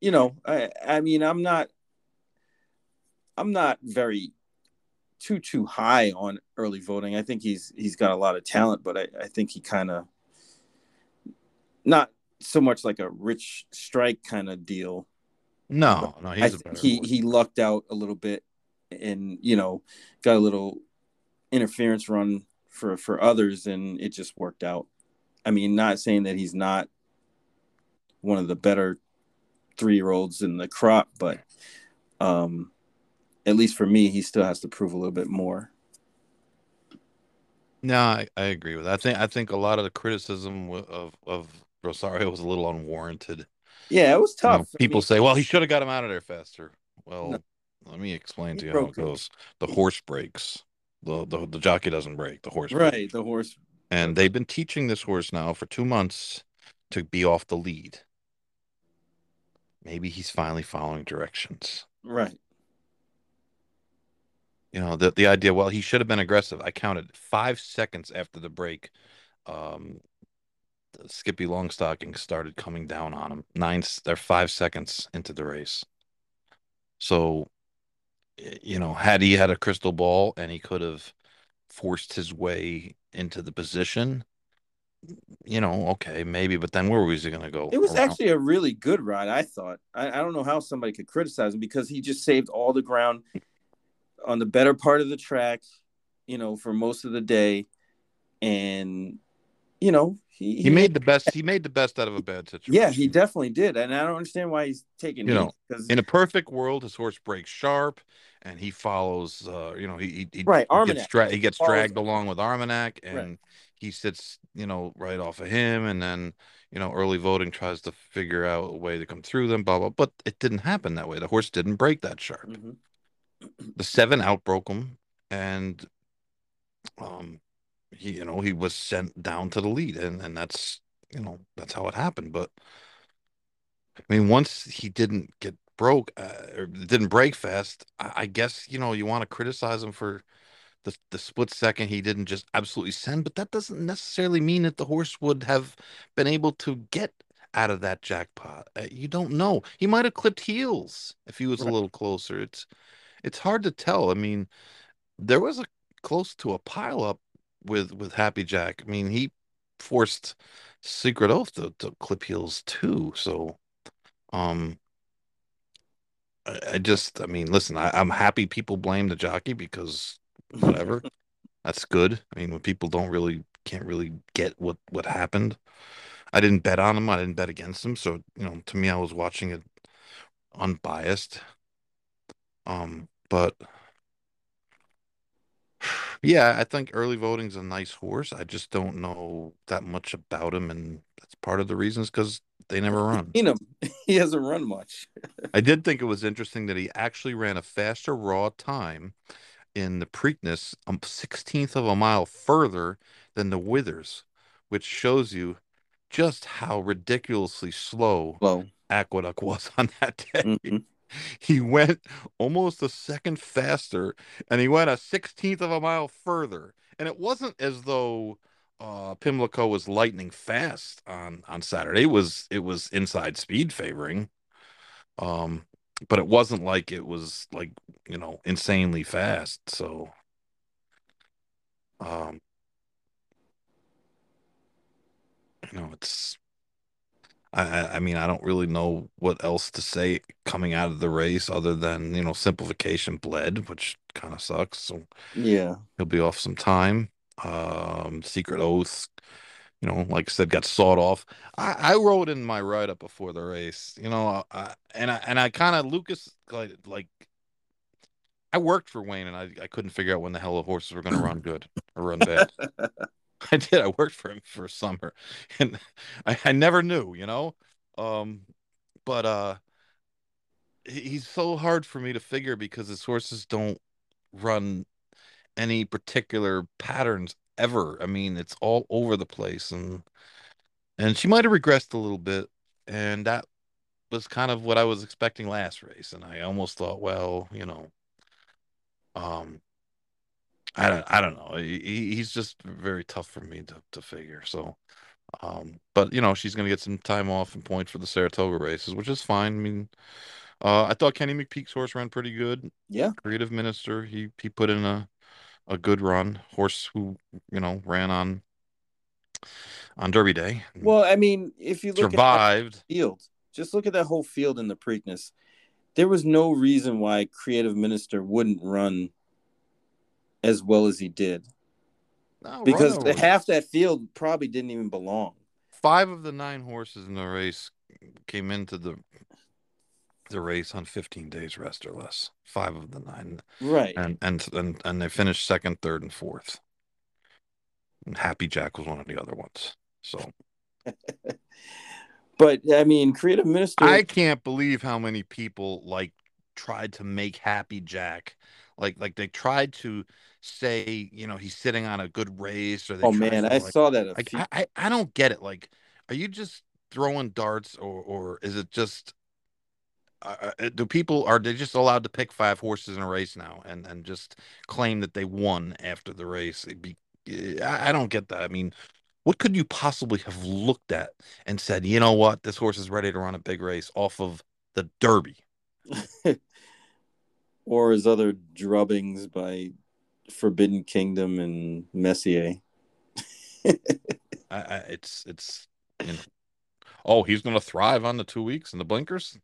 you know, I I mean, I'm not, I'm not very too too high on early voting. I think he's he's got a lot of talent, but I I think he kind of not so much like a rich strike kind of deal. No, no, he's he horse. he lucked out a little bit, and you know, got a little interference run for for others, and it just worked out. I mean, not saying that he's not one of the better three year olds in the crop, but um, at least for me, he still has to prove a little bit more. No, I, I agree with that. I think I think a lot of the criticism of of Rosario was a little unwarranted. Yeah, it was You know, tough. People say, "Well, he should have got him out of there faster." Well, No. let me explain He to you how it it. goes. The horse breaks. The, the the jockey doesn't break. The horse breaks. right, the horse. And they've been teaching this horse now for two months to be off the lead. Maybe he's finally following directions. Right. You know, the the idea, well, he should have been aggressive. I counted five seconds after the break. Um, Skippy Longstocking started coming down on him. Nine, they're five seconds into the race. So, you know, had he had a crystal ball and he could have forced his way into the position, you know, okay, maybe. But then where was he going to go? It was Around- actually a really good ride, I thought. I, I don't know how somebody could criticize him because he just saved all the ground on the better part of the track, you know, for most of the day. And, you know, he, He made the best. He made the best out of a bad situation. yeah, he definitely did. And I don't understand why he's taking You know, because in a perfect world, his horse breaks sharp, and he follows. Uh, you know, he he, he Right, he gets, dra- he gets Follows- dragged along with Armagnac, and Right. he sits, you know, right off of him, and then you know, early voting tries to figure out a way to come through them, blah blah. But it didn't happen that way. The horse didn't break that sharp. Mhm. The seven outbroke him, and um, he you know he was sent down to the lead, and and that's you know that's how it happened. But I mean, once he didn't get broke uh, or didn't break fast, I, I guess you know you want to criticize him for the the split second he didn't just absolutely send, but that doesn't necessarily mean that the horse would have been able to get out of that jackpot. Uh, you don't know. He might have clipped heels if he was a little closer. It's it's hard to tell. I mean, there was a close to a pile up with with Happy Jack. I mean, he forced Secret Oath to, to clip heels too. So, um, I, I just, I mean, listen, I, I'm happy people blame the jockey because whatever, that's good. I mean, when people don't really can't really get what what happened. I didn't bet on him. I didn't bet against him. So, you know, to me, I was watching it unbiased. Um, but yeah, I think early voting's a nice horse. I just don't know that much about him, and that's part of the reasons because they never run. Seen him. He hasn't run much. I did think it was interesting that he actually ran a faster raw time in the Preakness, a sixteenth of a mile further than the Withers, which shows you just how ridiculously slow Aqueduct was on that day. mhm. He went almost a second faster, and he went a sixteenth of a mile further. And it wasn't as though uh, Pimlico was lightning fast on on Saturday. It was it was inside speed favoring, um, but it wasn't like it was like you know insanely fast. So, um, you know, it's I, I mean, I don't really know what else to say coming out of the race other than, you know, simplification bled, which kind of sucks. So yeah. he'll be off some time. Um, Secret Oath, you know, like I said, got sawed off. I, I wrote in my write up before the race, you know, I, and I and I kind of Lukas like like I worked for Wayne and I, I couldn't figure out when the hell the horses were going to run good or run bad. I did. I worked for him for a summer, and I, I never knew, you know. Um, but uh, he- he's so hard for me to figure because his horses don't run any particular patterns ever. I mean, it's all over the place, and and she might have regressed a little bit, and that was kind of what I was expecting last race, and I almost thought, well, you know, um. I don't, I don't know. He, he- he's just very tough for me to, to figure. So, um, but you know, she's gonna get some time off and points for the Saratoga races, which is fine. I mean, uh, I thought Kenny McPeek's horse ran pretty good. Yeah. Creative Minister, he he put in a a good run. Horse who you know ran on on Derby Day, Well, I mean, if you look at survived. field, just look at that whole field in the Preakness. There was no reason why Creative Minister wouldn't run as well as he did No, because Rono half that field probably didn't even belong. five of the nine horses in the race came into the the race on 15 days rest or less. Five of the nine. Right. and and and and they finished second, third, and fourth. And Happy Jack was one of the other ones. So But I mean, Creative Minister. I can't believe how many people like tried to make Happy Jack, like like they tried to say, you know, he's sitting on a good race, or oh man, I like, saw that. Like few, I, I I don't get it. Like, are you just throwing darts, or or is it just? Uh, uh, do people are they just allowed to pick five horses in a race now and and just claim that they won after the race? Be, I, I don't get that. I mean, what could you possibly have looked at and said, you know what, this horse is ready to run a big race off of the Derby? or his other drubbings by Forbidden Kingdom and Messier. I, I it's it's you know, oh, he's going to thrive on the two weeks and the blinkers.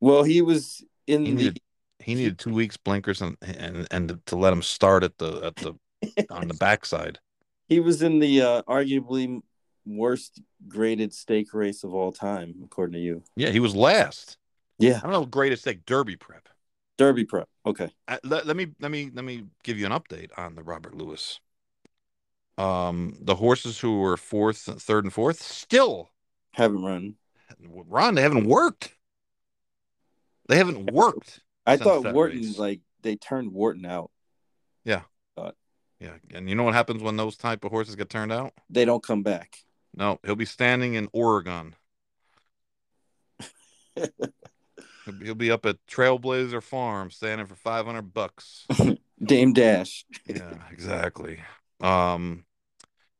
Well, he was in He the needed he needed two weeks blinkers and and and to let him start at the at the on the backside. he was in the uh, arguably worst graded stake race of all time, according to you. Yeah, he was last. Yeah, I don't know greatest like Derby prep. Derby prep. Okay. Uh, let, let me let me let me give you an update on the Robert Lewis. Um, the horses who were fourth, third, and fourth still Haven't run. Ron. They haven't worked. They haven't worked. I thought that Wharton race. like they turned Wharton out. Yeah, Yeah, and you know what happens when those type of horses get turned out? They don't come back. No, he'll be standing in Oregon. he'll, be, up at Trailblazer Farm standing for five hundred bucks. Dame Dash. yeah, exactly. Um,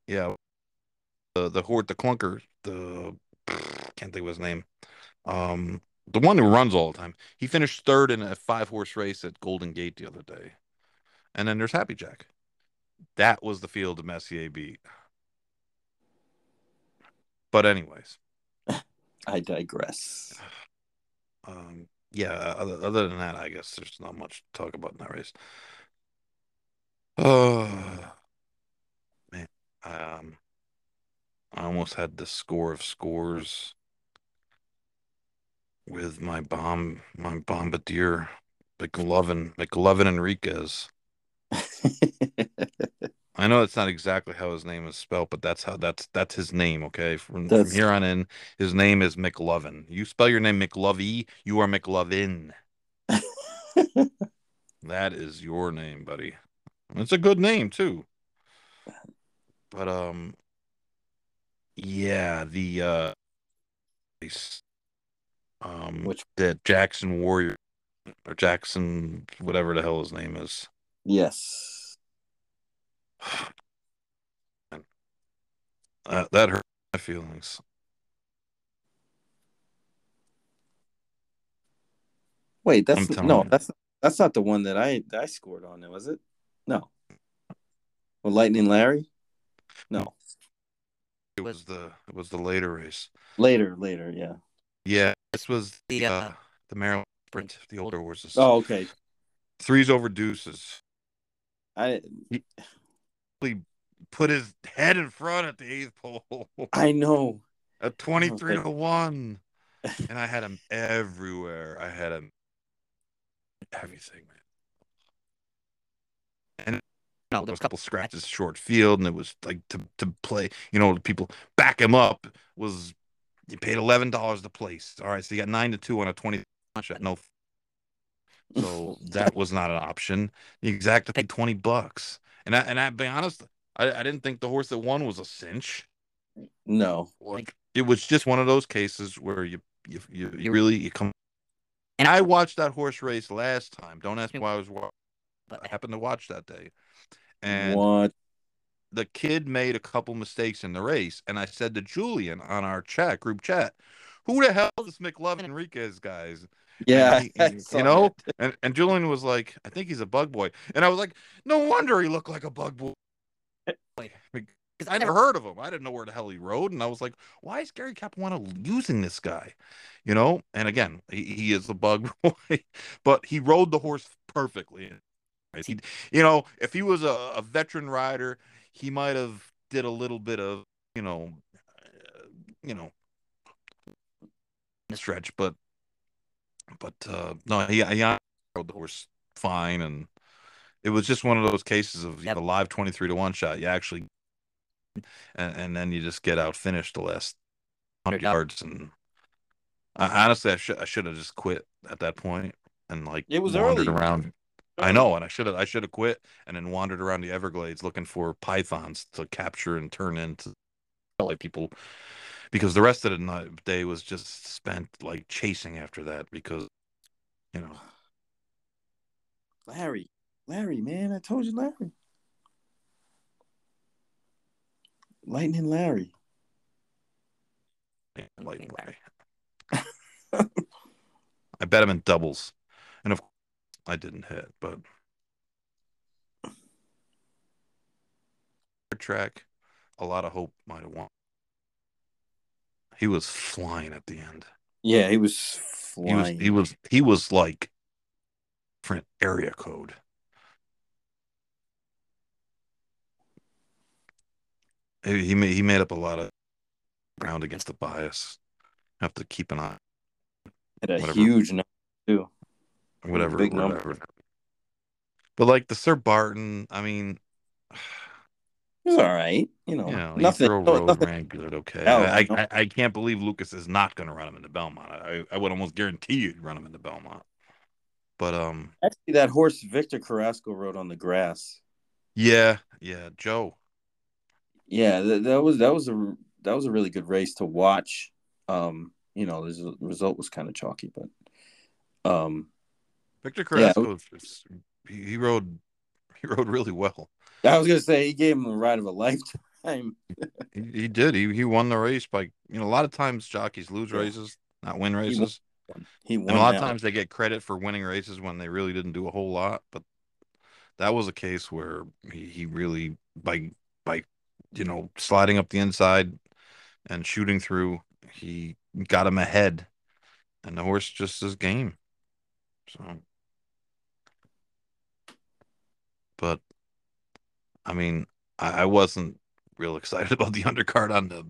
yeah, the the horde, the clunker, the can't think of his name. Um, the one who runs all the time. He finished third in a five horse race at Golden Gate the other day. And then there's Happy Jack. That was the field of Messier beat. But anyways, I digress. um, yeah. Other, other than that, I guess there's not much to talk about in that race. Oh man, um, I almost had the score of scores with my bomb, my bombardier, McLovin, McLovin Enriquez. I know it's not exactly how his name is spelled, but that's how that's that's his name. Okay, from, from here on in, his name is McLovin. You spell your name McLovey, you are McLovin. That is your name, buddy. It's a good name too. But um, yeah, the uh, um, Which- that Jackson Warrior or Jackson, whatever the hell his name is. yes. Uh, that hurt my feelings. Wait, that's telling no, you. that's that's not the one that I that I scored on. Was it? No. Well, Lightning Larry. No, It was the it was the later race. later, later, yeah. Yeah, this was the The, uh, uh, the Maryland Sprint, the older horses. Oh, okay. threes over deuces. I He put his head in front at the eighth pole I know. A twenty three Okay. to one, and I had him everywhere. I had him everything, man. And No, there there was a couple scratches short field, and it was like to to play. You know, people back him up was you paid eleven dollars to place. All right, so you got nine to two on a twenty shot. No, so that was not an option. The exact paid twenty bucks, and I and I be honest, I, I didn't think the horse that won was a cinch. No. Like it was just one of those cases where you you you, you You- really you come. And I watched that horse race last time. Don't ask me why I was. wa- I happened to watch that day, and what? the kid made a couple mistakes in the race, and I said to Julian on our chat group chat, "Who the hell is McLovin Enriquez guys?" Yeah, he- he- you know, that. and and Julian was like, "I think he's a bug boy," and I was like, "No wonder he looked like a bug boy." because I never heard of him. I didn't know where the hell he rode, and I was like, "Why is Gary Capuano using this guy?" You know. And again, he, he is a bug boy, but he rode the horse perfectly. He, you know, if he was a, a veteran rider, he might have did a little bit of, you know, uh, you know, stretch, but but uh no, he, he rode the horse fine, and it was just one of those cases of Yep. the live twenty three to one shot. You actually, and, and then you just get out finished the last hundred yards, and I, honestly, I should I should have just quit at that point and like It was wandered early. around. I know, and I should have I should have quit and then wandered around the Everglades looking for pythons to capture and turn into like people because the rest of the night, day was just spent like chasing after that because you know Larry, Larry, man, I told you, Larry. Lightning Larry. like Lightning I bet him in doubles, and of course I didn't hit, but track, a lot of hope might have won. He was flying at the end. Yeah, he was He was flying. he was he was like different area code. He he made he made up a lot of ground against the bias. Have to keep an eye, Had a whatever. huge number too. whatever, big number. But like the Sir Barton, I mean, was all right. You know, know, nothing. you throw no, nothing. ran good, okay. Hell, I, no. I I can't believe Lukas is not going to run him into Belmont. I I would almost guarantee you he'd run him into Belmont. But um, Actually, that horse Victor Carrasco rode on the grass. yeah, yeah, Joe. Yeah, that, that was that was a that was a really good race to watch. Um, you know, the result was kind of chalky, but um, Victor Carrasco, he, he rode he rode really well. I was gonna say he gave him a ride of a lifetime. He, he did. He he won the race by you know a lot of times jockeys lose Yeah. races, not win races. He won And a lot of times they get credit for winning races when they really didn't do a whole lot. But that was a case where he, he really by by you know sliding up the inside and shooting through, he got him ahead, and the horse just is game. So, but I mean, I, I wasn't real excited about the undercard on the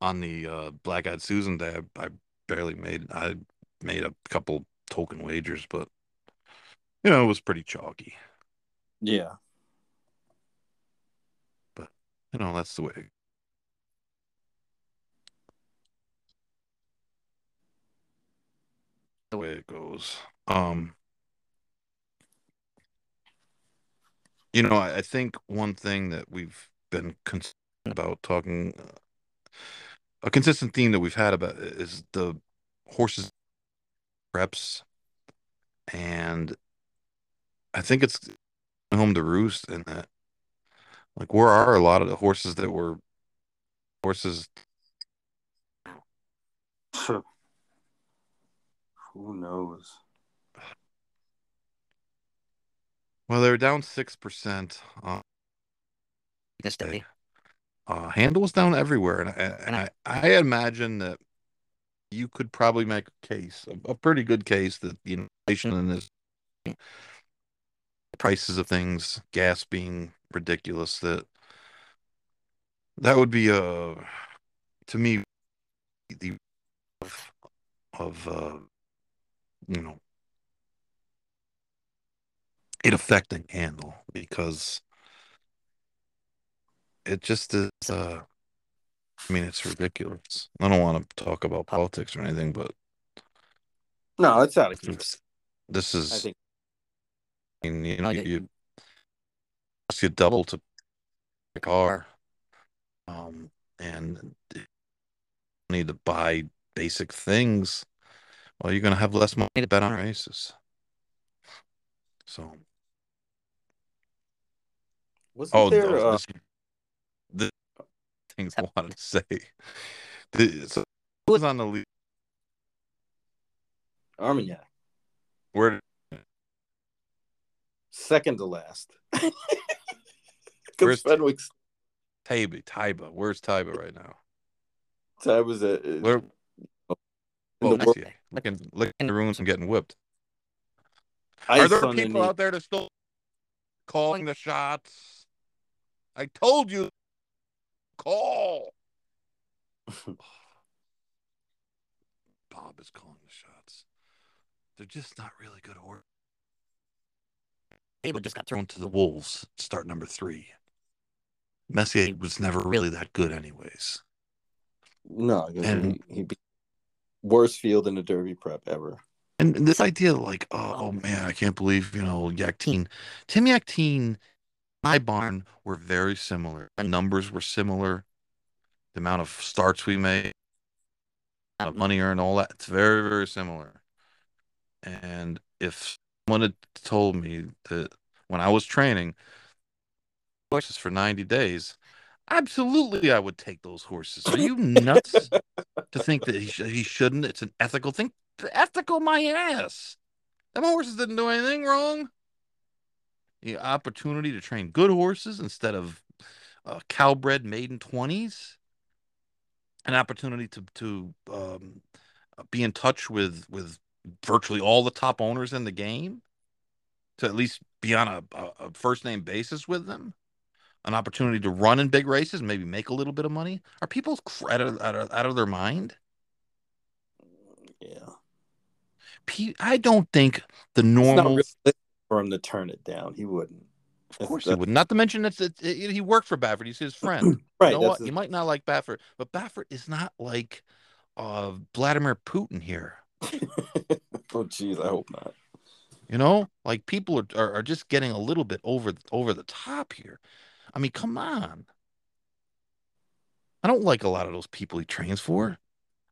on the uh, Black Eyed Susan day. I, I barely made I made a couple token wagers, but you know it was pretty chalky. Yeah. But you know, that's the way. The way it goes. Um, you know, I, I think one thing that we've been concerned about talking, uh, a consistent theme that we've had about is the horses preps, and I think it's home to roost in that. Like, where are a lot of the horses that were horses? Who knows? Well, they were down six percent. Uh, This day. uh, handle was down everywhere, and, I, and I, I imagine that you could probably make a case, a, a pretty good case, that the inflation in this prices of things, gas being ridiculous, that that would be a to me the of, of uh, you know it affecting handle because it just is uh I mean it's ridiculous. I don't want to talk about politics or anything, but No, it's out of control. this is I think I mean, you know, you, you you double to a car, um, and need to buy basic things. Well, you're gonna have less money to bet on races. So, wasn't oh, there. oh, uh, the things I wanted to say. The, so, who was on the lead? Armagnac, Where second to last. Where's- Fenwick's Taiba? Taiba. Where's Taiba right now? time was a Where? in Oh, the I world. see it. Looking, looking in the rooms and getting whipped. ice Are there people out there that still calling the shots? I told you, call. Bob is calling the shots. They're just not really good horses. Abel just got thrown. Thrown to the wolves. Start number three. Messier was never really that good, anyways. No, 'cause And- he, he beat worst field in the Derby prep ever. And this idea, like, oh, oh man, I can't believe you know Yakteen, Tim Yakteen, my barn were very similar. The numbers were similar. The amount of starts we made, of money earned, all that. It's very, very similar. And if someone had told me that when I was training horses for 90 days, absolutely I would take those horses. Are you nuts to think that he, sh- he shouldn't? It's an ethical thing. Ethical, my ass. Them horses didn't do anything wrong. The opportunity to train good horses instead of uh, cowbred maiden 20s. An opportunity to to um, be in touch with with virtually all the top owners in the game. To at least be on a, a, first name basis with them. An opportunity to run in big races, maybe make a little bit of money. Are people out of, out of, out of their mind? Yeah, I don't think the it's not normal. realistic for him to turn it down. He wouldn't. Of That's- course he would. Not to mention that it, he worked for Baffert. He's his friend. Right. you know what? You might not like Baffert, but Baffert is not like uh Vladimir Putin here. oh, jeez, I hope not. You know, like people are, are are just getting a little bit over over the top here. I mean, come on. I don't like a lot of those people he trains for.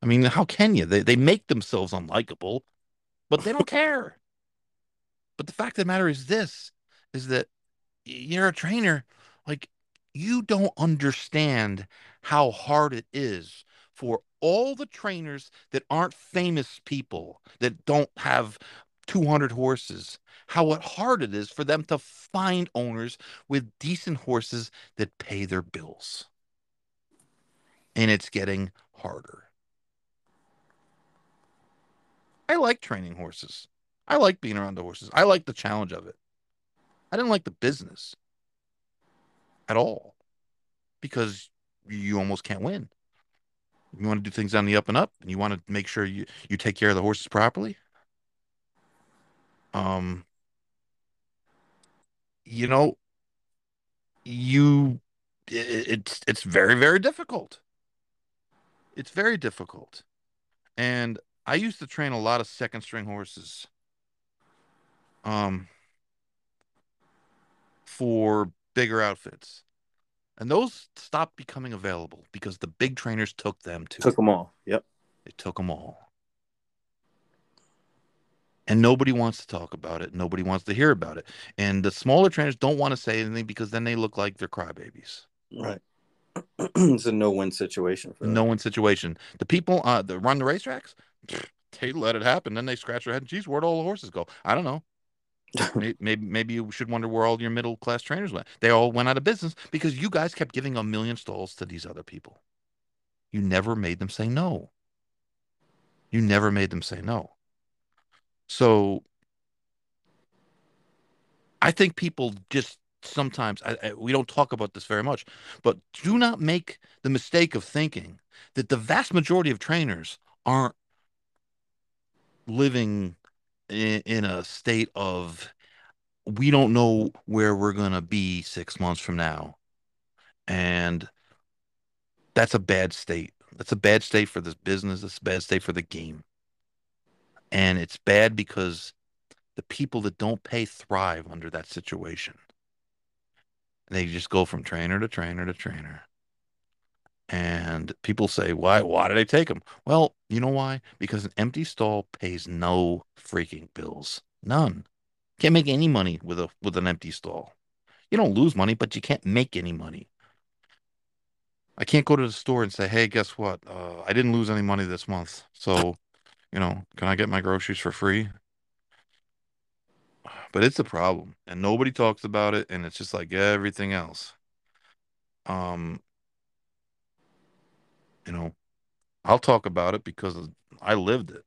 I mean, how can you? They they make themselves unlikable, but they don't care. But the fact of the matter is this is that you're a trainer, like you don't understand how hard it is for all the trainers that aren't famous people that don't have 200 horses, how hard it is for them to find owners with decent horses that pay their bills. And it's getting harder. I like training horses. I like being around the horses. I like the challenge of it. I didn't like the business at all because you almost can't win. You want to do things on the up and up, and you want to make sure you you take care of the horses properly. Um, you know, you it, it's it's very very difficult. It's very difficult, and I used to train a lot of second string horses. Um, for bigger outfits. And those stopped becoming available because the big trainers took them too. Took them all. Yep. They took them all. And nobody wants to talk about it. Nobody wants to hear about it. And the smaller trainers don't want to say anything because then they look like they're crybabies. Right. it's a no-win situation for them. No win situation. The people uh, that run the racetracks, they let it happen. Then they scratch their head. And geez, where'd all the horses go? I don't know. May- maybe maybe you should wonder where all your middle class trainers went. They all went out of business because you guys kept giving a million stalls to these other people. You never made them say no. You never made them say no. So I think people just sometimes I, I, we don't talk about this very much, but do not make the mistake of thinking that the vast majority of trainers aren't living in, in a state of we don't know where we're going to be six months from now. And that's a bad state. That's a bad state for this business. It's a bad state for the game. And it's bad because the people that don't pay thrive under that situation. They just go from trainer to trainer to trainer. And people say, why, why did I take them? Well, you know why? Because an empty stall pays no freaking bills. None. Can't make any money with a with an empty stall. You don't lose money, but you can't make any money. I can't go to the store and say, "Hey, guess what? Uh, I didn't lose any money this month, so you know, can I get my groceries for free?" But it's a problem, and nobody talks about it, and it's just like everything else. Um, you know, I'll talk about it because I lived it.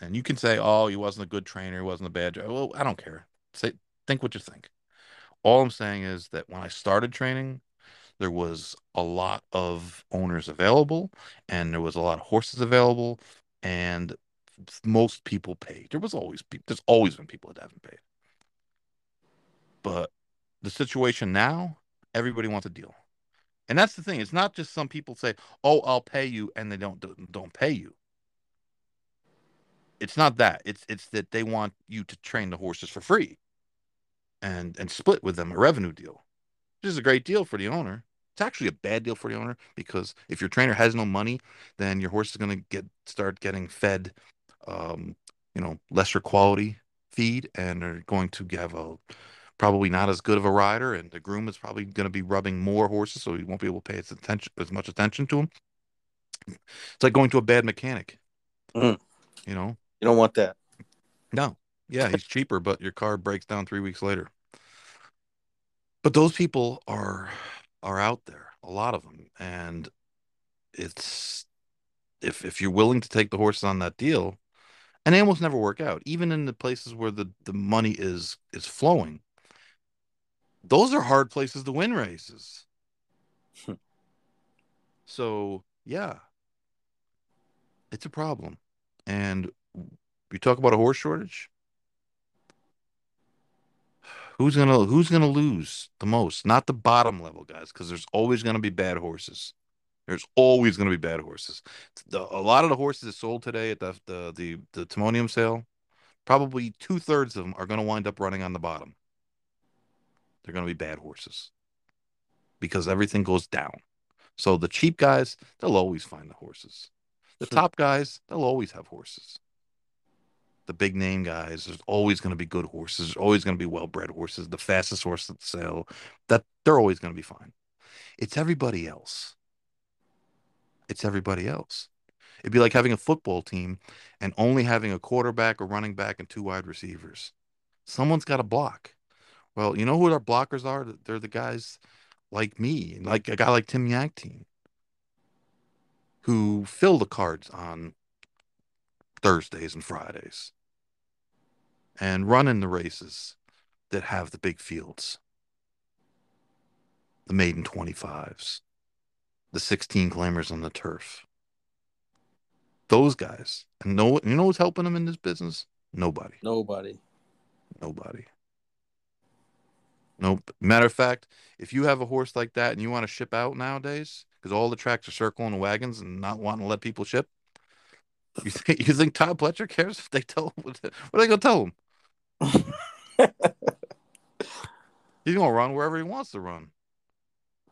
And you can say, "Oh, he wasn't a good trainer. He wasn't a bad." dri-" Well, I don't care. Say, think what you think. All I'm saying is that when I started training, there was a lot of owners available, and there was a lot of horses available, and most people paid. There was always pe- there's always been people that haven't paid. But the situation now, everybody wants a deal. And that's the thing. It's not just some people say, "Oh, I'll pay you," and they don't don't pay you. It's not that. It's it's that they want you to train the horses for free, and and split with them a revenue deal, which is a great deal for the owner. It's actually a bad deal for the owner because if your trainer has no money, then your horse is going to get start getting fed, um, you know, lesser quality feed, and they're going to have a probably not as good of a rider, and the groom is probably going to be rubbing more horses, so he won't be able to pay as attention as much attention to him. It's like going to a bad mechanic. Mm. You know, You don't want that. no, yeah, he's cheaper, but your car breaks down three weeks later. But those people are are out there, a lot of them, and it's if if you're willing to take the horses on that deal, and they almost never work out, even in the places where the the money is is flowing. Those are hard places to win races. Hmm. So yeah, it's a problem, and you talk about a horse shortage. Who's gonna who's gonna lose the most? Not the bottom level guys, because there's always gonna be bad horses. There's always gonna be bad horses. The, a lot of the horses that sold today at the the the, the Timonium sale, probably two thirds of them are gonna wind up running on the bottom. They're gonna be bad horses because everything goes down. So the cheap guys, they'll always find the horses. The Sure. top guys, they'll always have horses the big name guys, there's always going to be good horses. There's always going to be well bred horses. The fastest horse that sell, that they're always going to be fine. It's everybody else. It's everybody else. It'd be like having a football team and only having a quarterback, a running back, and two wide receivers. Someone's got to block. Well, you know who our blockers are? They're the guys like me, like a guy like Tim Yakteen, who fill the cards on Thursdays and Fridays and run in the races that have the big fields the maiden 25s, the 16 claimers on the turf. Those guys. And no, you know who's helping them in this business? Nobody. Nobody. Nobody. Nope. Matter of fact, if you have a horse like that and you want to ship out nowadays, because all the tracks are circling the wagons and not wanting to let people ship, you think you think Todd Pletcher cares if they tell him what, what are they gonna tell him? He's gonna run wherever he wants to run.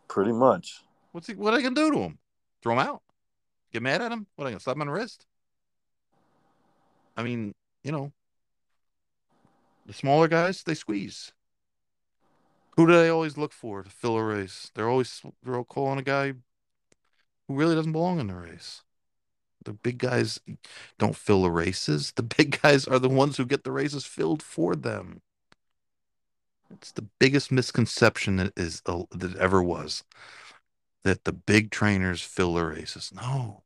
Pretty much. What's he? What are they gonna do to him? Throw him out? Get mad at him? What are they gonna slap him on the wrist? I mean, you know, the smaller guys they squeeze. Who do they always look for to fill a race? They're always they're all calling a guy who really doesn't belong in the race. The big guys don't fill the races. The big guys are the ones who get the races filled for them. It's the biggest misconception that is uh, that ever was that the big trainers fill the races. No,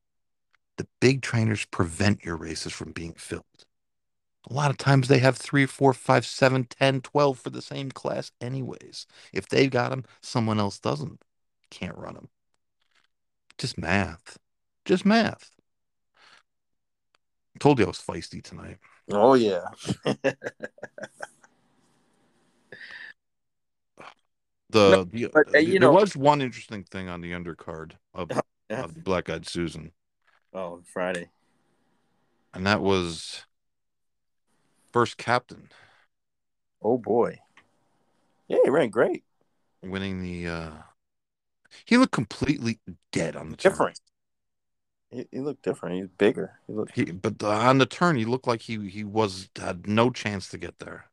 the big trainers prevent your races from being filled. A lot of times they have three, four, five, seven, 10, 12 for the same class, anyways. If they've got them, someone else doesn't. Can't run them. Just math. Just math. Told you I was feisty tonight. Oh yeah. The, No, the but, uh, there know- was one interesting thing on the undercard of, of Black Eyed Susan, Oh, Friday. and that was first captain Oh boy. Yeah, he ran great. winning the. uh He looked completely dead on the turn. Different. He, he looked different. He's bigger. He looked He, but uh, on the turn, he looked like he he was had no chance to get there.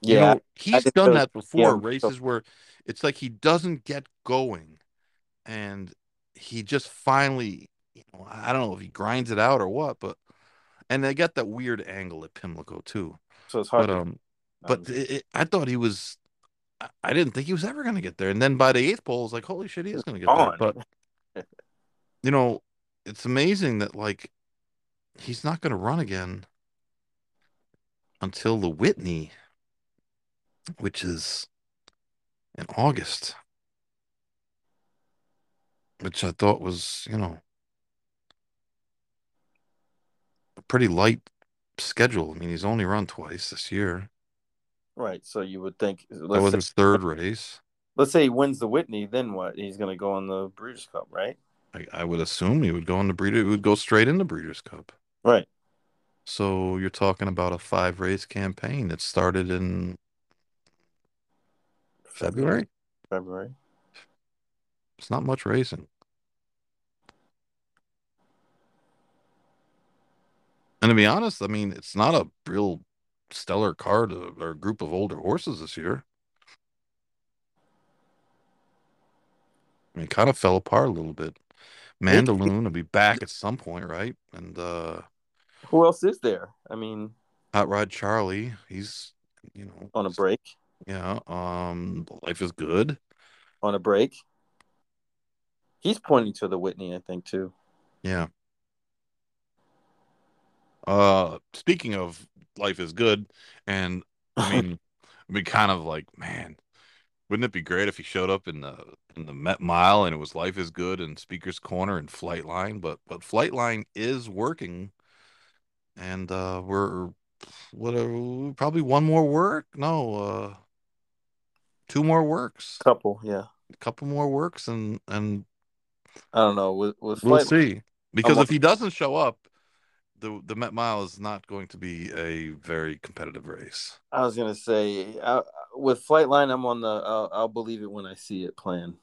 You yeah. know, he's done feel- that before. yeah, so- races where it's like he doesn't get going, and he just finally, you know, I don't know if he grinds it out or what, but and they got that weird angle at Pimlico too. so it's hard. But to- um, but it, it, I thought he was. I- I didn't think he was ever going to get there, and then by the eighth pole, I was like, "Holy shit, he is going to get on. there!" But you know, it's amazing that like he's not going to run again until the Whitney, which is in August, which I thought was, you know, a pretty light schedule. I mean, he's only run twice this year. right. So you would think That was say, his third race. let's say he wins the Whitney, then what? He's gonna go on the Breeders' Cup, right? I, I would assume he would go on the breeder. He would go straight into the Breeders' Cup. Right. So you're talking about a five race campaign that started in February. February. It's not much racing. And to be honest, I mean, it's not a real stellar card or group of older horses this year. I mean, kind of fell apart a little bit. Mandaloun will be back at some point, right? And uh Who else is there? I mean, Hot Rod Charlie, he's you know on a break. Yeah, um life is good. On a break. He's pointing to the Whitney, I think, too. Yeah. Uh speaking of life is good, and I mean I mean kind of like, man, wouldn't it be great if he showed up in the in the Met Mile and it was life is good and Speaker's Corner and Flightline, but but Flightline is working and uh we're what are, probably one more work? No, uh two more works. Couple, yeah. A couple more works and and I don't know. With with We'll flight, see. Because wa- if he doesn't show up, the the Met Mile is not going to be a very competitive race. I was gonna say uh, with Flightline, I'm on the. I'll, I'll believe it when I see it plan.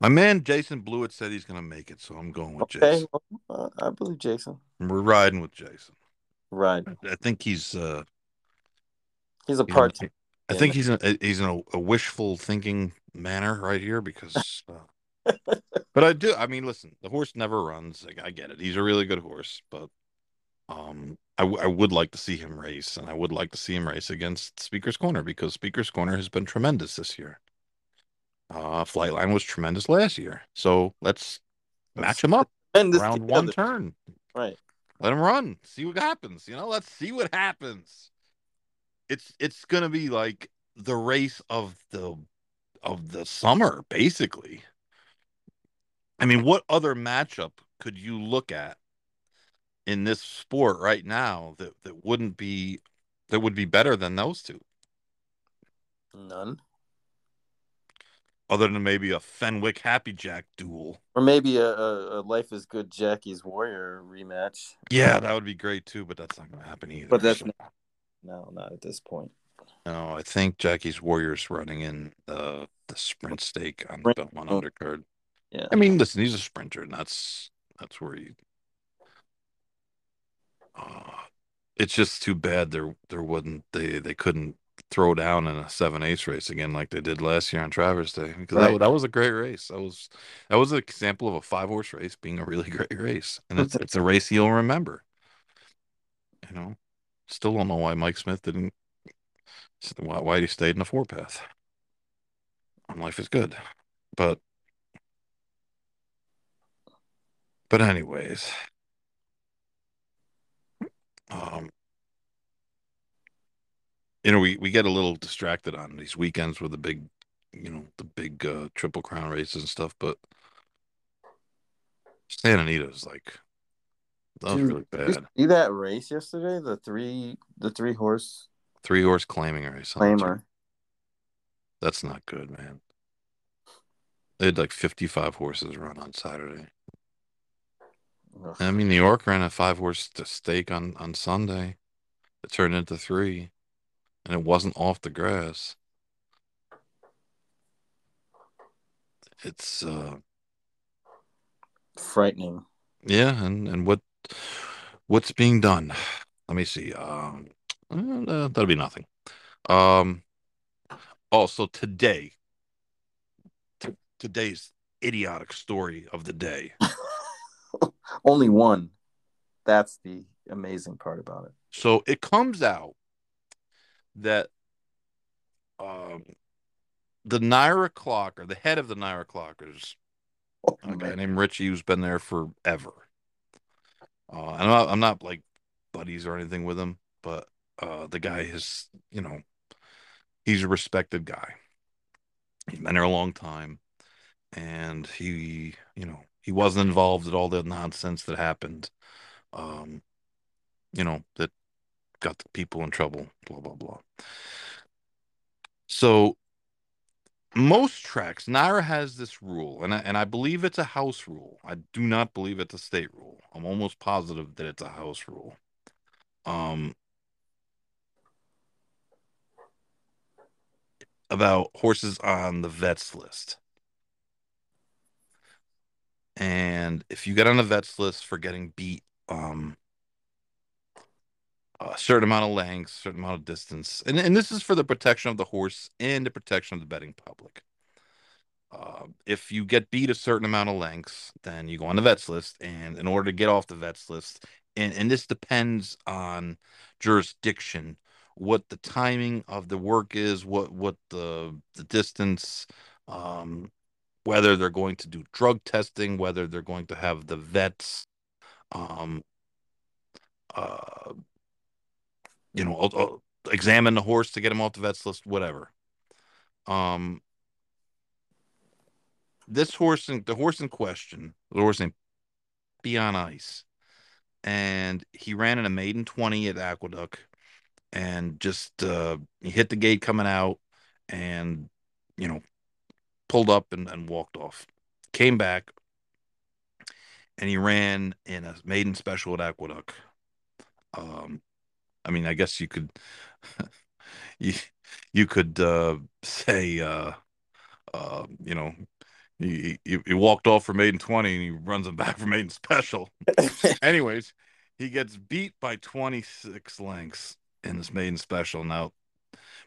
My man Jason Blewett said he's going to make it, so I'm going with Okay, Jason. well, uh, I believe Jason. We're riding with Jason. Right, I think he's. uh he's a part. in- I think he's in a, he's in a, a wishful thinking manner right here because. Uh, but I do. I mean, listen, the horse never runs. Like, I get it. He's a really good horse, but um, I, w- I would like to see him race, and I would like to see him race against Speaker's Corner because Speaker's Corner has been tremendous this year. Uh, Flightline was tremendous last year, so let's match him up And this around one turn. Right. Let him run. See what happens. You know, let's see what happens. It's it's gonna be like the race of the of the summer, basically. I mean, what other matchup could you look at in this sport right now that, that wouldn't be that would be better than those two, None. other than maybe a Fenwick Happy Jack duel. Or maybe a, a, a Life is Good Jackie's Warrior rematch. Yeah, that would be great too, but that's not going to happen either. But that's not, no, not at this point. no, I think Jackie's Warriors running in the the sprint stake on the. Belmont undercard. Yeah. I mean, listen, he's a sprinter, and that's that's where he. Uh, it's just too bad there there wasn't they they couldn't throw down in a seven ace race again like they did last year on Traverse Day because that, Right. that was a great race. That was that was an example of a five horse race being a really great race, and it's it's a race you'll remember. You know, still don't know why Mike Smith didn't why why he stayed in the four path. On life is good, but but anyways, um, you know, we we get a little distracted on these weekends with the big, you know, the big uh, triple crown races and stuff, but Santa Anita's like that was Dude, really Did you bad. see that race yesterday? The three the three horse Three horse claiming race. claimer. That's not good, man. They had like 55 horses run on Saturday. Ugh. I mean, New York ran a five horse stake on on Sunday. It turned into three, and it wasn't off the grass. It's uh Frightening. yeah, and and what what's being done? Let me see. Um, uh, that'll be nothing. Um, also today, t- today's idiotic story of the day. Only one. That's the amazing part about it. So it comes out that um, the NYRA Clocker, the head of the NYRA Clockers, Oh, a guy man. named Richie who's been there forever. Uh, I'm not, I'm not like buddies or anything with him, but uh, the guy is, you know, he's a respected guy. He's been there a long time, and he, you know, he wasn't involved in all the nonsense that happened. Um, you know, that got the people in trouble, blah, blah, blah. So most tracks, NYRA has this rule, and I, and I believe it's a house rule. I do not believe it's a state rule. I'm almost positive that it's a house rule. Um, about horses on the vets list. And if you get on the vets list for getting beat, um, a certain amount of length, certain amount of distance, and and this is for the protection of the horse and the protection of the betting public. Uh, if you get beat a certain amount of lengths, then you go on the vets list, and in order to get off the vets list, and and this depends on jurisdiction, what the timing of the work is, what what the the distance, um, whether they're going to do drug testing, whether they're going to have the vets, um, uh, you know, uh, uh, examine the horse to get him off the vets list, whatever. Um, this horse, in, the horse in question, the horse named Be on Ice, and he ran in a maiden twenty at Aqueduct, and just uh, he hit the gate coming out, and you know, pulled up and, and walked off. Came back, and he ran in a maiden special at Aqueduct. Um, I mean, I guess you could, you you could uh, say, uh, uh, you know, he, he he walked off for maiden twenty, and he runs him back for maiden special. Anyways, he gets beat by twenty six lengths in this maiden special. Now,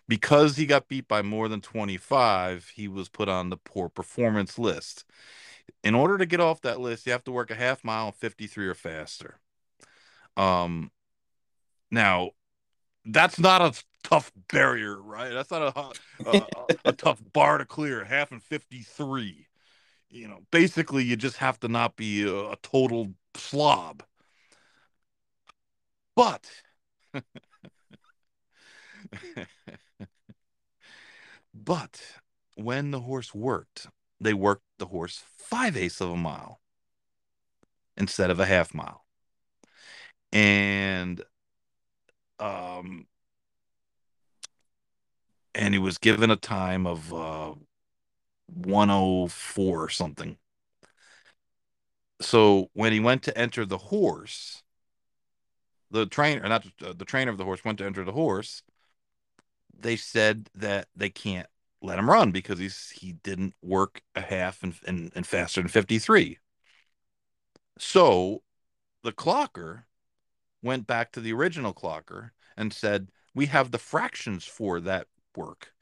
because he got beat by more than twenty five, he was put on the poor performance list. In order to get off that list, you have to work a half mile, fifty three or faster. Um, now that's not a tough barrier, right? That's not a a, a, tough bar to clear. Half and fifty three. You know, basically, you just have to not be a, a total slob. But but when the horse worked, they worked the horse five eighths of a mile instead of a half mile. And um and he was given a time of uh, 104 or something. So when he went to enter the horse, the trainer, not uh, the trainer of the horse, went to enter the horse. They said that they can't let him run because he's he didn't work a half and and, and faster than 53. So the clocker went back to the original clocker and said, We have the fractions for that work.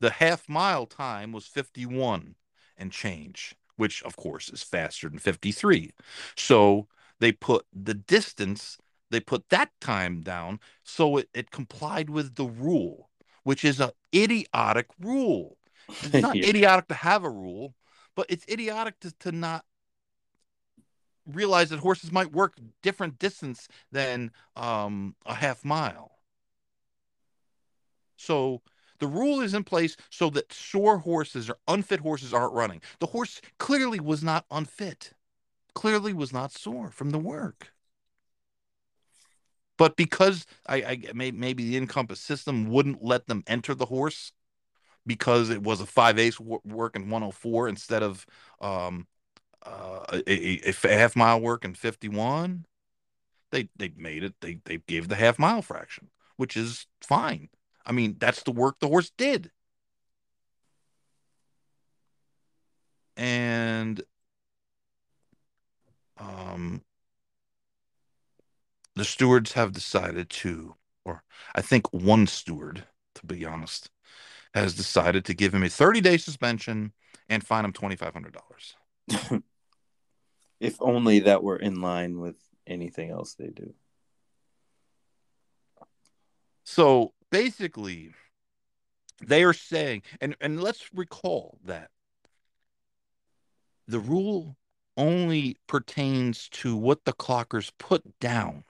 The half mile time was 51 and change, which of course is faster than 53. So they put the distance, they put that time down so it, it complied with the rule, which is an idiotic rule. It's not Yeah. idiotic to have a rule, but it's idiotic to, to not realize that horses might work different distance than um, a half mile. So the rule is in place so that sore horses or unfit horses aren't running. The horse clearly was not unfit, clearly was not sore from the work. But because I, I maybe the Encompass system wouldn't let them enter the horse because it was a five ace wo- work in 104 instead of um, uh, a, a, a half mile work in 51, they they made it. They they gave the half mile fraction, which is fine. I mean, that's the work the horse did. And um, the stewards have decided to, or I think one steward, to be honest, has decided to give him a 30 day suspension and fine him $2,500. if only that were in line with anything else they do. So basically, they are saying, and, and let's recall that the rule only pertains to what the clockers put down.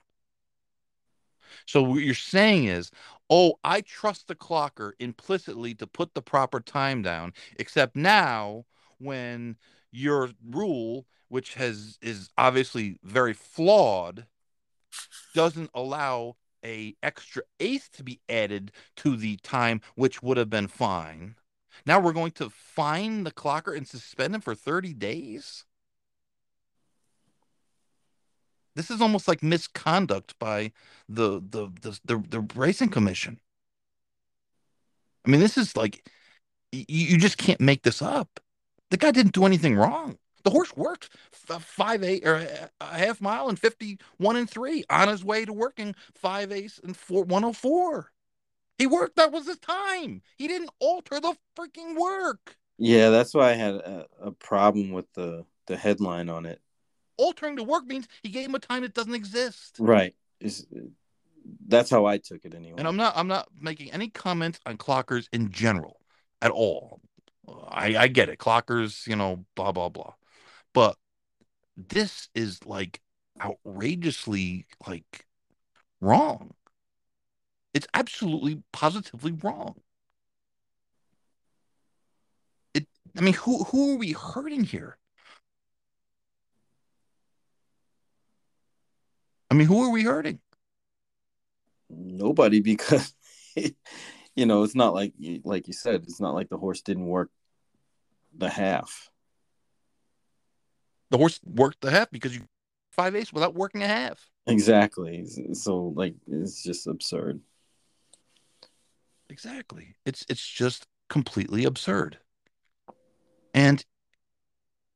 So what you're saying is, oh, I trust the clocker implicitly to put the proper time down, except now when your rule, which has is obviously very flawed, doesn't allow a extra eighth to be added to the time, which would have been fine. Now we're going to fine the clocker and suspend him for 30 days. This is almost like misconduct by the the the the, the racing commission. I mean, this is like you, you just can't make this up. The guy didn't do anything wrong. The horse worked f- uh, five eight or a a half mile and fifty one and three on his way to working five ace and four one oh four. He worked. That was his time. He didn't alter the freaking work. Yeah, that's why I had a, a problem with the the headline on it. Altering the work means he gave him a time that doesn't exist. Right. Is that's how I took it anyway. And I'm not I'm not making any comments on clockers in general at all. I I get it. Clockers, you know, blah blah blah. But this is like outrageously like wrong. It's absolutely positively wrong. It I mean, who who are we hurting here? I mean, who are we hurting? Nobody because you know, it's not like like you said, it's not like the horse didn't work the half. The horse worked the half because you five ace without working a half. Exactly. So like it's just absurd. Exactly. It's it's just completely absurd. And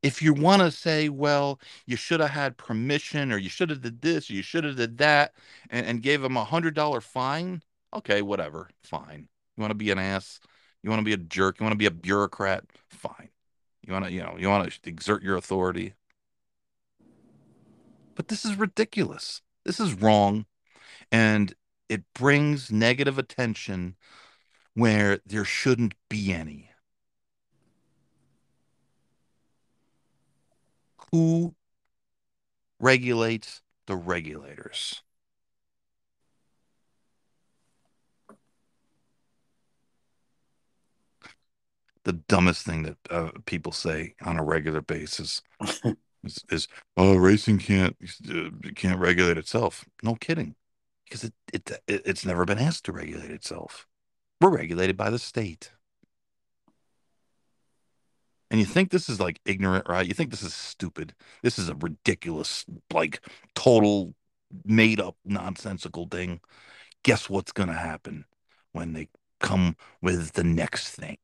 if you want to say, well, you should have had permission or you should have did this or you should have did that and, and gave him a hundred dollar fine, okay, whatever, fine. You want to be an ass, you want to be a jerk, you want to be a bureaucrat, fine. You want to, you know, you want to exert your authority. But this is ridiculous. This is wrong. And it brings negative attention where there shouldn't be any. Who regulates the regulators? The dumbest thing that uh, people say on a regular basis is, is "Oh, racing can't can't regulate itself." No kidding, because it, it it it's never been asked to regulate itself. We're regulated by the state. And you think this is like ignorant, right? You think this is stupid. This is a ridiculous, like total made up nonsensical thing. Guess what's going to happen when they come with the next thing?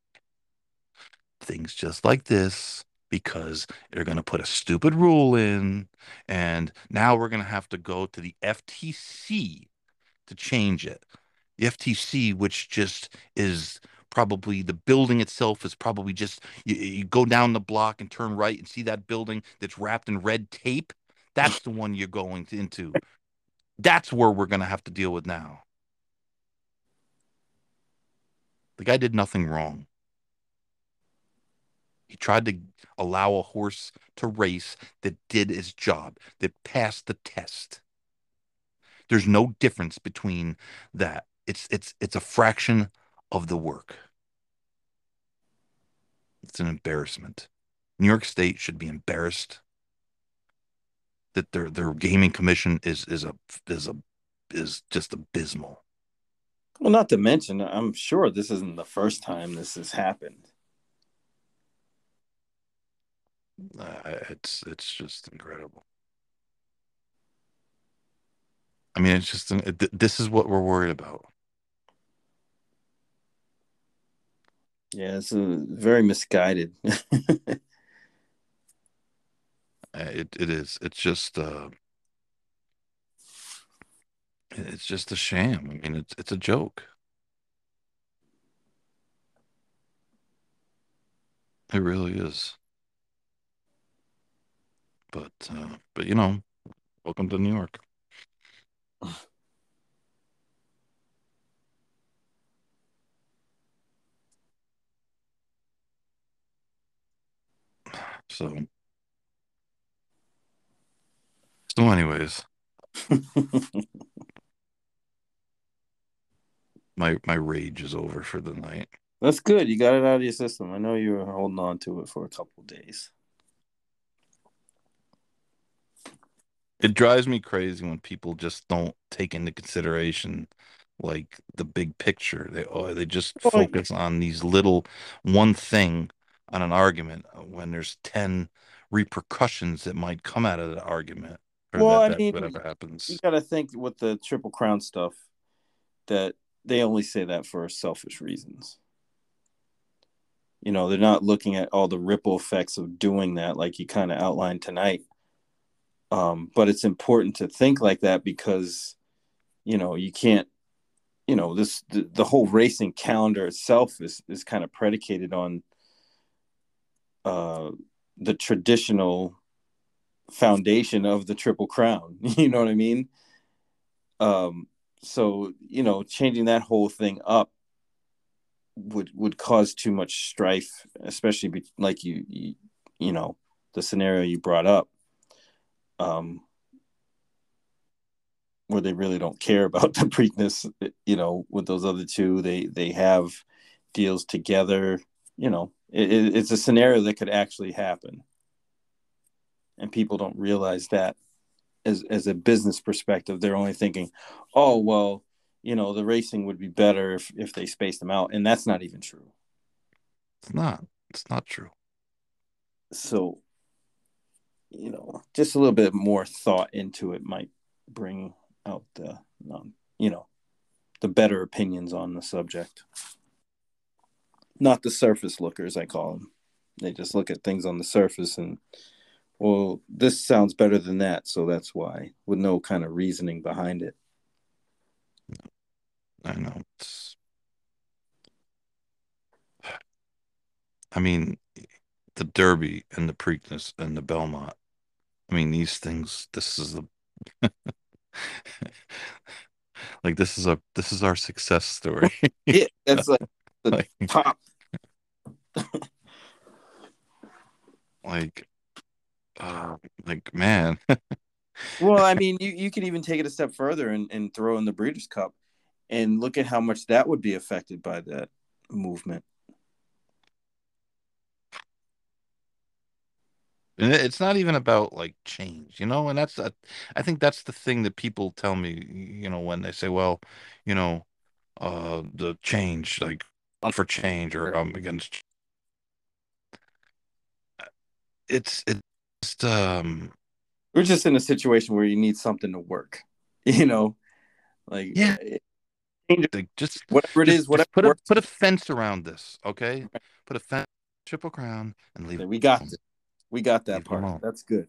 Things just like this because they're going to put a stupid rule in and now we're going to have to go to the FTC to change it. The FTC, which just is probably the building itself is probably just you, you go down the block and turn right and see that building that's wrapped in red tape. That's the one you're going to, into. That's where we're going to have to deal with now. The guy did nothing wrong. He tried to allow a horse to race that did its job, that passed the test. There's no difference between that. It's it's it's a fraction of the work. It's an embarrassment. New York State should be embarrassed that their their gaming commission is is a is a is just abysmal. Well, not to mention, I'm sure this isn't the first time this has happened. Uh, it's it's just incredible. I mean, it's just it, this is what we're worried about. Yeah, it's a very misguided. Uh, it it is. It's just uh it's just a sham. I mean, it's it's a joke. It really is. But uh but you know, welcome to New York. So so anyways, my my rage is over for the night. That's good. You got it out of your system. I know you were holding on to it for a couple days. It drives me crazy when people just don't take into consideration like the big picture. They oh, they just focus on these little one thing on an argument when there's 10 repercussions that might come out of the argument or well, that I mean, whatever happens you happens. got to think with the Triple Crown stuff that they only say that for selfish reasons. You know, they're not looking at all the ripple effects of doing that, like you kind of outlined tonight. Um, but it's important to think like that because, you know, you can't, you know, this the, the whole racing calendar itself is is kind of predicated on uh, the traditional foundation of the Triple Crown. You know what I mean? Um, so you know, changing that whole thing up would would cause too much strife, especially be, like you, you you know the scenario you brought up, um, where they really don't care about the Preakness. You know, with those other two, they they have deals together. You know, it, it, it's a scenario that could actually happen, and people don't realize that as as a business perspective, they're only thinking, oh well, you know, the racing would be better if if they spaced them out, and that's not even true. It's not. It's not true. So, you know, just a little bit more thought into it might bring out the, um, you know, the better opinions on the subject. Not the surface lookers, I call them. They just look at things on the surface and, well, this sounds better than that, so that's why, with no kind of reasoning behind it. I know. It's I mean, the Derby and the Preakness and the Belmont. I mean, these things. This is the like this is a this is our success story. Yeah, that's like the like top. like uh, like man. Well, I mean, you, you could even take it a step further and, and throw in the Breeders' Cup and look at how much that would be affected by that movement. And it's not even about like change, you know, and that's a, I think that's the thing that people tell me, you know, when they say, well, you know, uh the change, like for change or um against. It's it's um We're just in a situation where you need something to work. You know, like Yeah. it- like just whatever it just, is, whatever just put a put a fence around this, okay? Put a fence, triple crown, and leave. it we got this. We got that Leave part. That's good.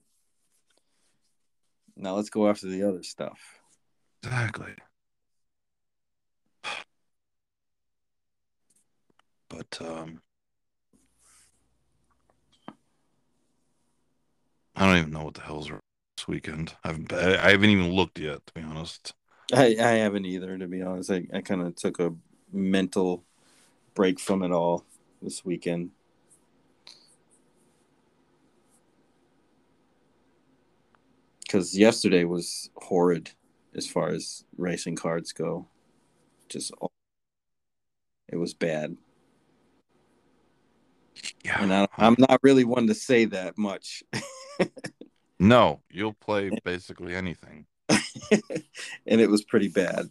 Now let's go after the other stuff. Exactly. But um I don't even know what the hell's this weekend. I haven't I haven't even looked yet, to be honest. I, I haven't either, to be honest. I, I kind of took a mental break from it all this weekend. Because yesterday was horrid as far as racing cards go. Just, all, it was bad. Yeah. And I, um, I'm not really one to say that much. No, you'll play basically anything. and it was pretty bad.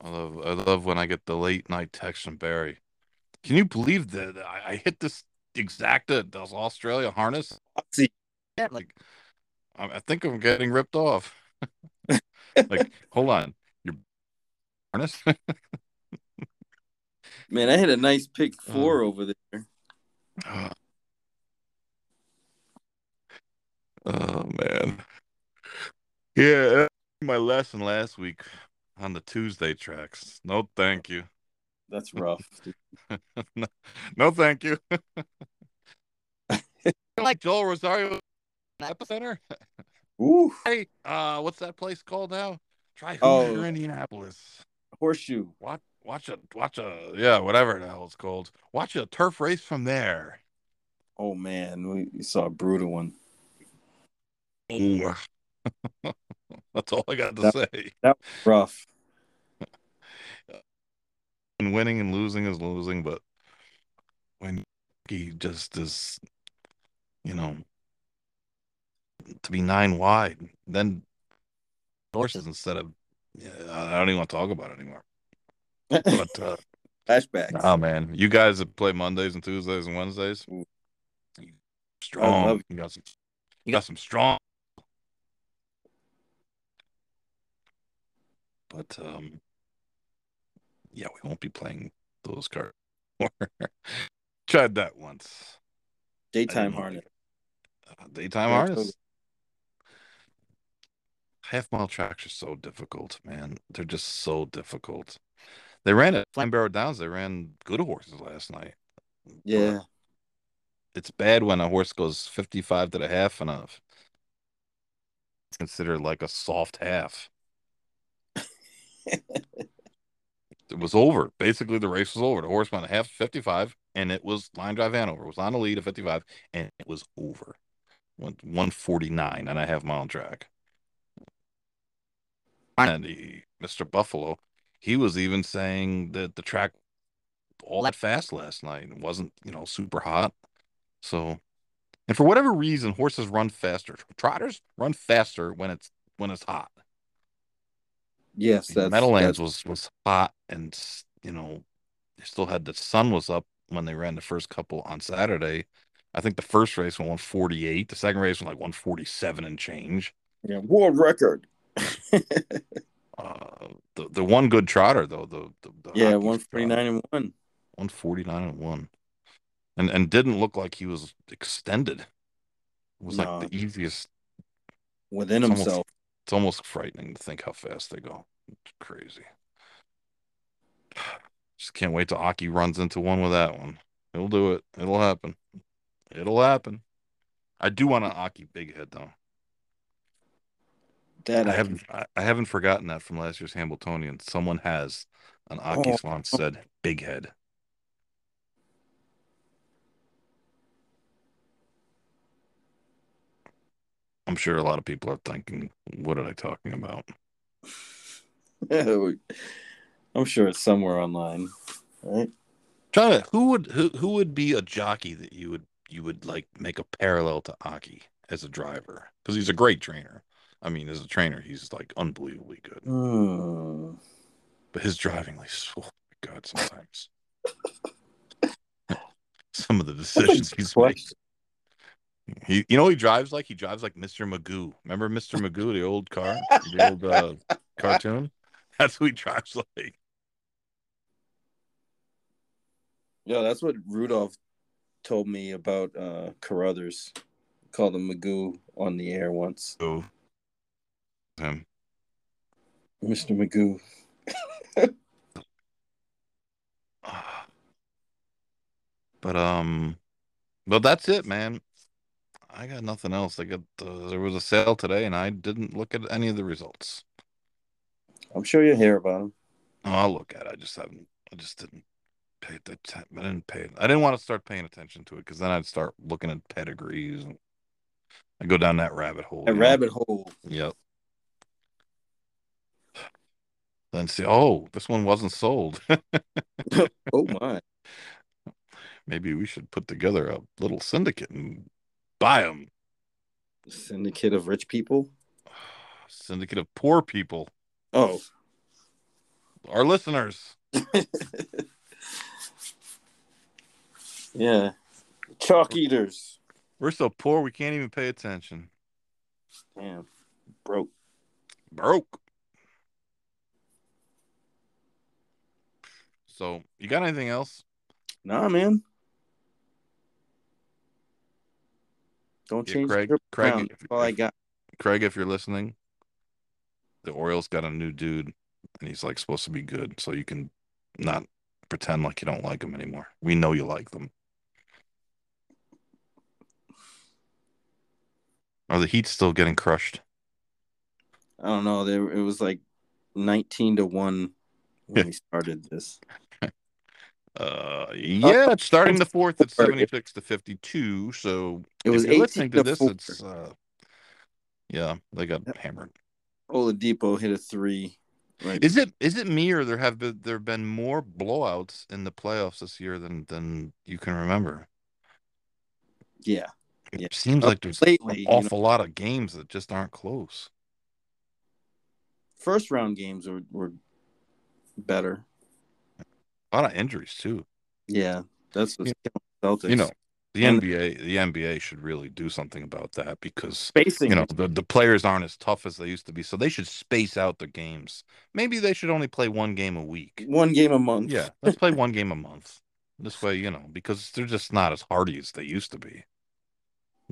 I love I love when I get the late night text from Barry. Can you believe that I, I hit this exacta this Australia harness? See, Yeah, like I, I think I'm getting ripped off. like, hold on, your harness? man, I had a nice pick four um, over there. Uh, oh man, yeah. My lesson last week on the Tuesday tracks. No, thank you. That's rough. no, no, thank you. like Joel Rosario epicenter. Ooh, Hey, uh, what's that place called now? Try Oh. Hoosier, Indianapolis. horseshoe. Watch, watch a, watch a, yeah, whatever the hell it's called. Watch a turf race from there. Oh man, we saw a brutal one. That's all I got to That- say. Rough. And winning and losing is losing, but when he just is, you know, to be nine wide, then horses instead of, yeah, I don't even want to talk about it anymore. But uh, Flashbacks. oh man, you guys that play Mondays and Tuesdays and Wednesdays, Ooh. you strong. you got some, you got some strong. But um, yeah, we won't be playing those cards. Tried that once. Daytime harness. Uh, daytime Yeah, harness. totally. Half mile tracks are so difficult, man. They're just so difficult. They ran at Flamborough Downs. They ran good horses last night. Yeah. it's bad when a horse goes 55 to the half and a it's considered like a soft half. it was over. Basically, the race was over. The horse went a half 55 and it was line drive Hanover. It was on the lead at 55 and it was over. Went 149 and a half mile track. And Mr. Buffalo, he was even saying that the track all that fast last night. It wasn't, you know, super hot. So, and for whatever reason, horses run faster. Trotters run faster when it's when it's hot. Yes, that's Meadowlands that's- was was hot, and you know, they still had the sun was up when they ran the first couple on Saturday. I think the first race went 148. The second race was like 147 and change. yeah, world record. Uh, the the one good trotter though, the, the, the yeah, 149 trotter, and one. 149 and one, and and didn't look like he was extended. It was No. like the easiest Within himself. It's almost frightening to think how fast they go. It's crazy. Just can't wait till Aki runs into one with that one. It'll do it. It'll happen. It'll happen. I do want an Aki big head though. That I I haven't I, I haven't forgotten that from last year's Hambletonian. Someone has an Aki Oh. Swan oh. said big head. I'm sure a lot of people are thinking, what are they talking about? I'm sure it's somewhere online, right? Trying to who would who who would be a jockey that you would you would like make a parallel to Aki as a driver because he's a great trainer. I mean, as a trainer, he's like unbelievably good. Hmm. but his driving, like, oh my god, sometimes some of the decisions he's making. He, you know, he drives like he drives like Mr. Magoo. Remember Mr. Magoo, the old car, the old uh, cartoon. That's who he drives like. Yeah, that's what Rudolph told me about uh Carruthers. Called him Magoo on the air once. Oh, him. Mr. Magoo. But um, well, that's it, man. I got nothing else. I got uh, there was a sale today, and I didn't look at any of the results. I'm sure you hear about them. Oh, I'll look at. it. I just haven't. I just didn't pay the. I didn't pay. I didn't want to start paying attention to it because then I'd start looking at pedigrees. And I go down that rabbit hole. A you know? rabbit hole. Yep. Then see, oh, this one wasn't sold. Oh my. Maybe we should put together a little syndicate and buy them. Syndicate of rich people. Syndicate of poor people, Oh. our listeners. yeah. Chalk eaters. We're so poor we can't even pay attention. Damn. Broke. Broke. So, you got anything else? Nah, man. Don't Yeah, change Craig- Craig, if- all I got. Craig, if you're listening, the Orioles got a new dude, and he's like supposed to be good, so you can not pretend like you don't like him anymore. We know you like them. Are the Heat still getting crushed? I don't know. There it was like nineteen to one when we started this. Uh, yeah, it's starting the fourth at 76 to 52. So It was if you're listening to to this, four. it's uh, yeah, they got hammered. Oladipo hit a three. Right. Is it is it me or there have been there have been more blowouts in the playoffs this year than than you can remember? yeah. It Yeah. seems like there's lately, an you awful lot of games that just aren't close. First round games were, were better. A lot of injuries too. Yeah. That's what's killing Celtics. You know, the And- NBA the NBA should really do something about that because spacing. you know the, the players aren't as tough as they used to be so they should space out their games maybe they should only play one game a week one game a month. yeah let's play one game a month this way you know because they're just not as hardy as they used to be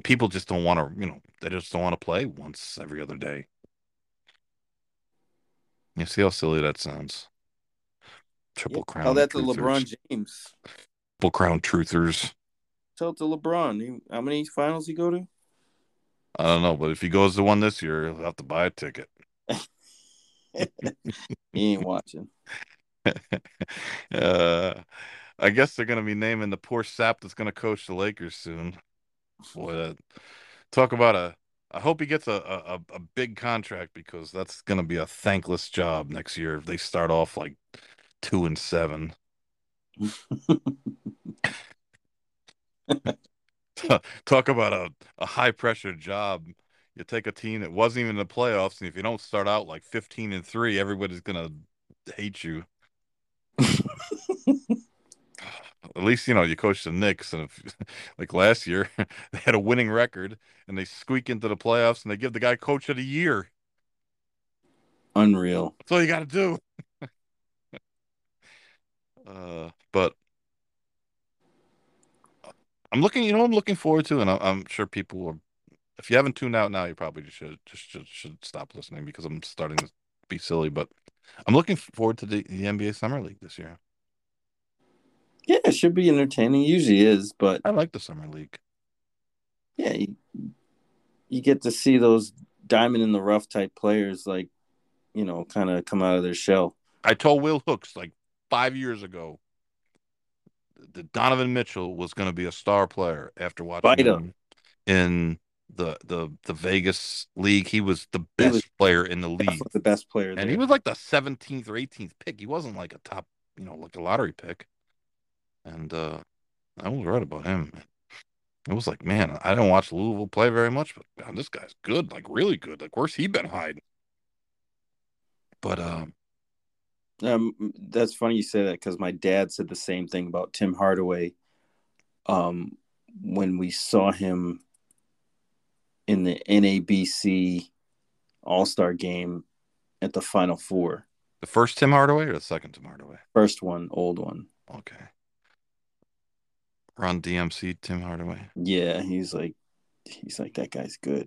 people just don't want to you know they just don't want to play once every other day you see how silly that sounds triple Yeah. crown Tell that to truthers. LeBron James. triple crown truthers Tell it to LeBron. He- How many finals he go to? i don't know but if he goes to one this year he'll have to buy a ticket He ain't watching. uh, I guess they're going to be naming the poor sap that's going to coach the Lakers soon. Boy, that, talk about a. I hope he gets a, a, a big contract because that's going to be a thankless job next year if they start off like two and seven. Talk about a, a high pressure job. You take a team that wasn't even in the playoffs, and if you don't start out like 15 and three, everybody's going to hate you. At least you know you coach the Knicks, and if like last year they had a winning record and they squeak into the playoffs and they give the guy coach of the year. Unreal. That's all you got to do. Uh, but I'm looking, you know, I'm looking forward to, and I'm, I'm sure people will. If you haven't tuned out now, you probably should just should, should stop listening because I'm starting to be silly. But I'm looking forward to the, the NBA Summer League this year. Yeah, it should be entertaining. Usually is, but I like the Summer League. yeah, you, you get to see those diamond in the rough type players, like you know, kind of come out of their shell. I told Will Hooks like five years ago that Donovan Mitchell was going to be a star player after watching Bite him in the the the Vegas league. He was the best was player in the league, the best player there. and he was like the 17th or 18th pick. He wasn't like a top, you know, like a lottery pick. And uh I was right about him. It was like, man, I don't watch Louisville play very much, but man, this guy's good, like really good. Like, where's he been hiding? But um, Um, that's funny you say that because my dad said the same thing about Tim Hardaway. Um, when we saw him in the NABC All Star game at the Final Four, The first Tim Hardaway or the second Tim Hardaway? first one, old one. Okay. Run TMC Tim Hardaway. Yeah, he's like, he's like that guy's good.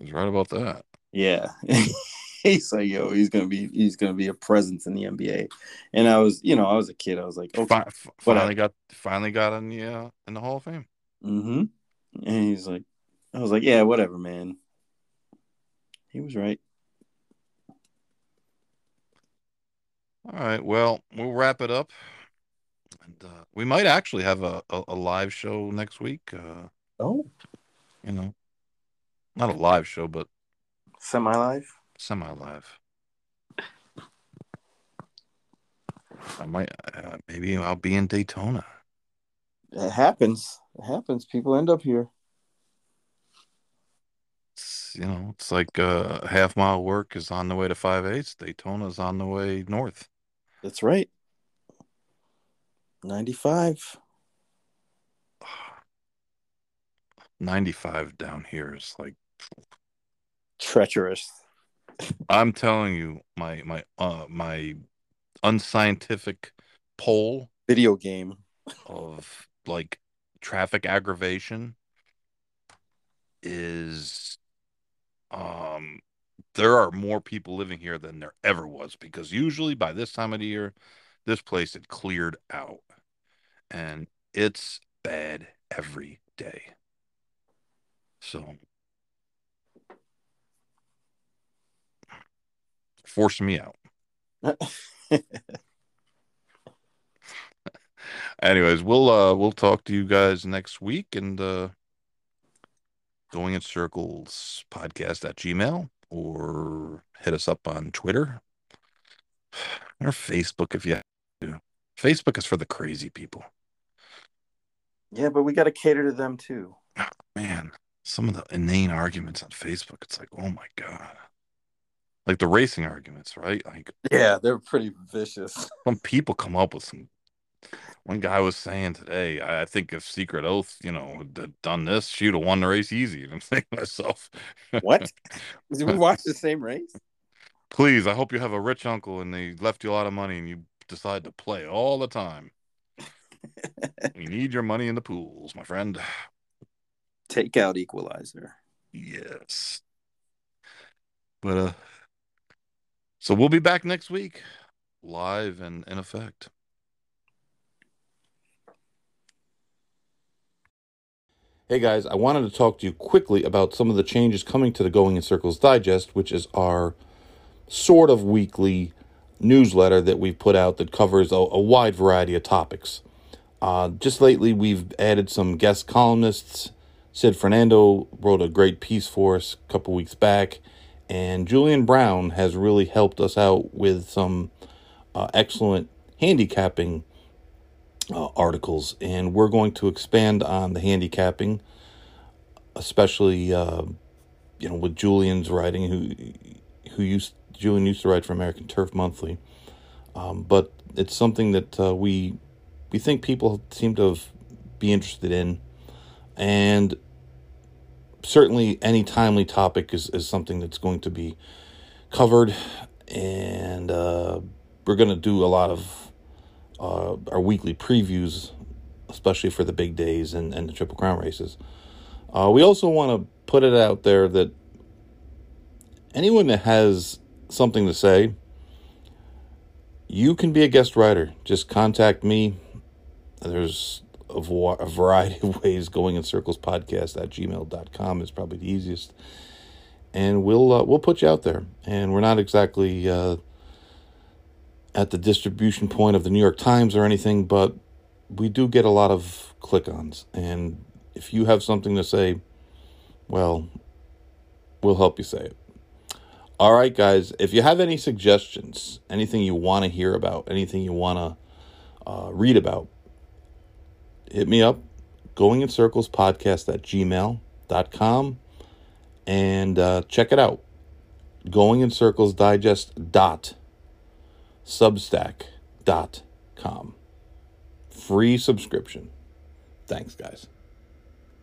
He's right about that. Yeah. he's like, yo, he's gonna be he's gonna be a presence in the NBA. And I was, you know, I was a kid. I was like, okay. Fi- f- What finally got finally got in the uh, in the Hall of Fame. Mm-hmm. And he's like, I was like, yeah, whatever, man. He was right. All right. Well, we'll wrap it up. And uh, we might actually have a, a, a live show next week. Uh, Oh, you know, not a live show, but semi live. Semi live. I might, uh, maybe I'll be in Daytona. It happens. It happens. People end up here. It's, you know, it's like uh, half mile work is on the way to five eighths. Daytona's on the way north. That's right. 95. 95 down here is like Treacherous. I'm telling you, my my uh my unscientific poll Video game. of like traffic aggravation is um there are more people living here than there ever was because usually by this time of the year this place had cleared out and it's bad every day so forcing me out. Anyways we'll uh we'll talk to you guys next week and uh going in circles podcast at gmail or hit us up on twitter or facebook if you have to. Facebook is for the crazy people. Yeah, but we got to cater to them too. man some of the inane arguments on facebook it's like oh my god like the racing arguments right like Yeah, they're pretty vicious. some people come up with some one guy was saying today i I think if secret oath you know had done this she'd have won the race easy and i'm thinking to myself What? Did we watch the same race? please i hope you have a rich uncle and they left you a lot of money and you decide to play all the time you need your money in the pools my friend Take out Equalizer. yes but uh so we'll be back next week live and in effect Hey guys, I wanted to talk to you quickly about some of the changes coming to the Going in Circles Digest, which is our sort of weekly newsletter that we've put out that covers a, a wide variety of topics. Uh, just lately, we've added some guest columnists. Sid Fernando wrote a great piece for us a couple weeks back, and Julian Brown has really helped us out with some uh, excellent handicapping uh, articles, and we're going to expand on the handicapping, especially uh, you know with Julian's writing, who who used Julian used to write for American Turf Monthly, um, but it's something that uh, we we think people seem to be interested in, and certainly any timely topic is, is something that's going to be covered, and uh, we're going to do a lot of uh, our weekly previews, especially for the big days and, and the Triple Crown races. Uh, we also want to put it out there that anyone that has something to say, you can be a guest writer. Just contact me. There's a, a variety of ways going in circles podcast at gmail.com is probably the easiest. And we'll uh, we'll put you out there. And we're not exactly uh, at the distribution point of the New York Times or anything, but we do get a lot of click ons. And if you have something to say, well, we'll help you say it. All right, guys, if you have any suggestions, anything you want to hear about, anything you want to uh, read about, hit me up. Going in Circles podcast at gmail.com and uh, check it out. Going in Circles Digest dot. Free subscription. Thanks, guys.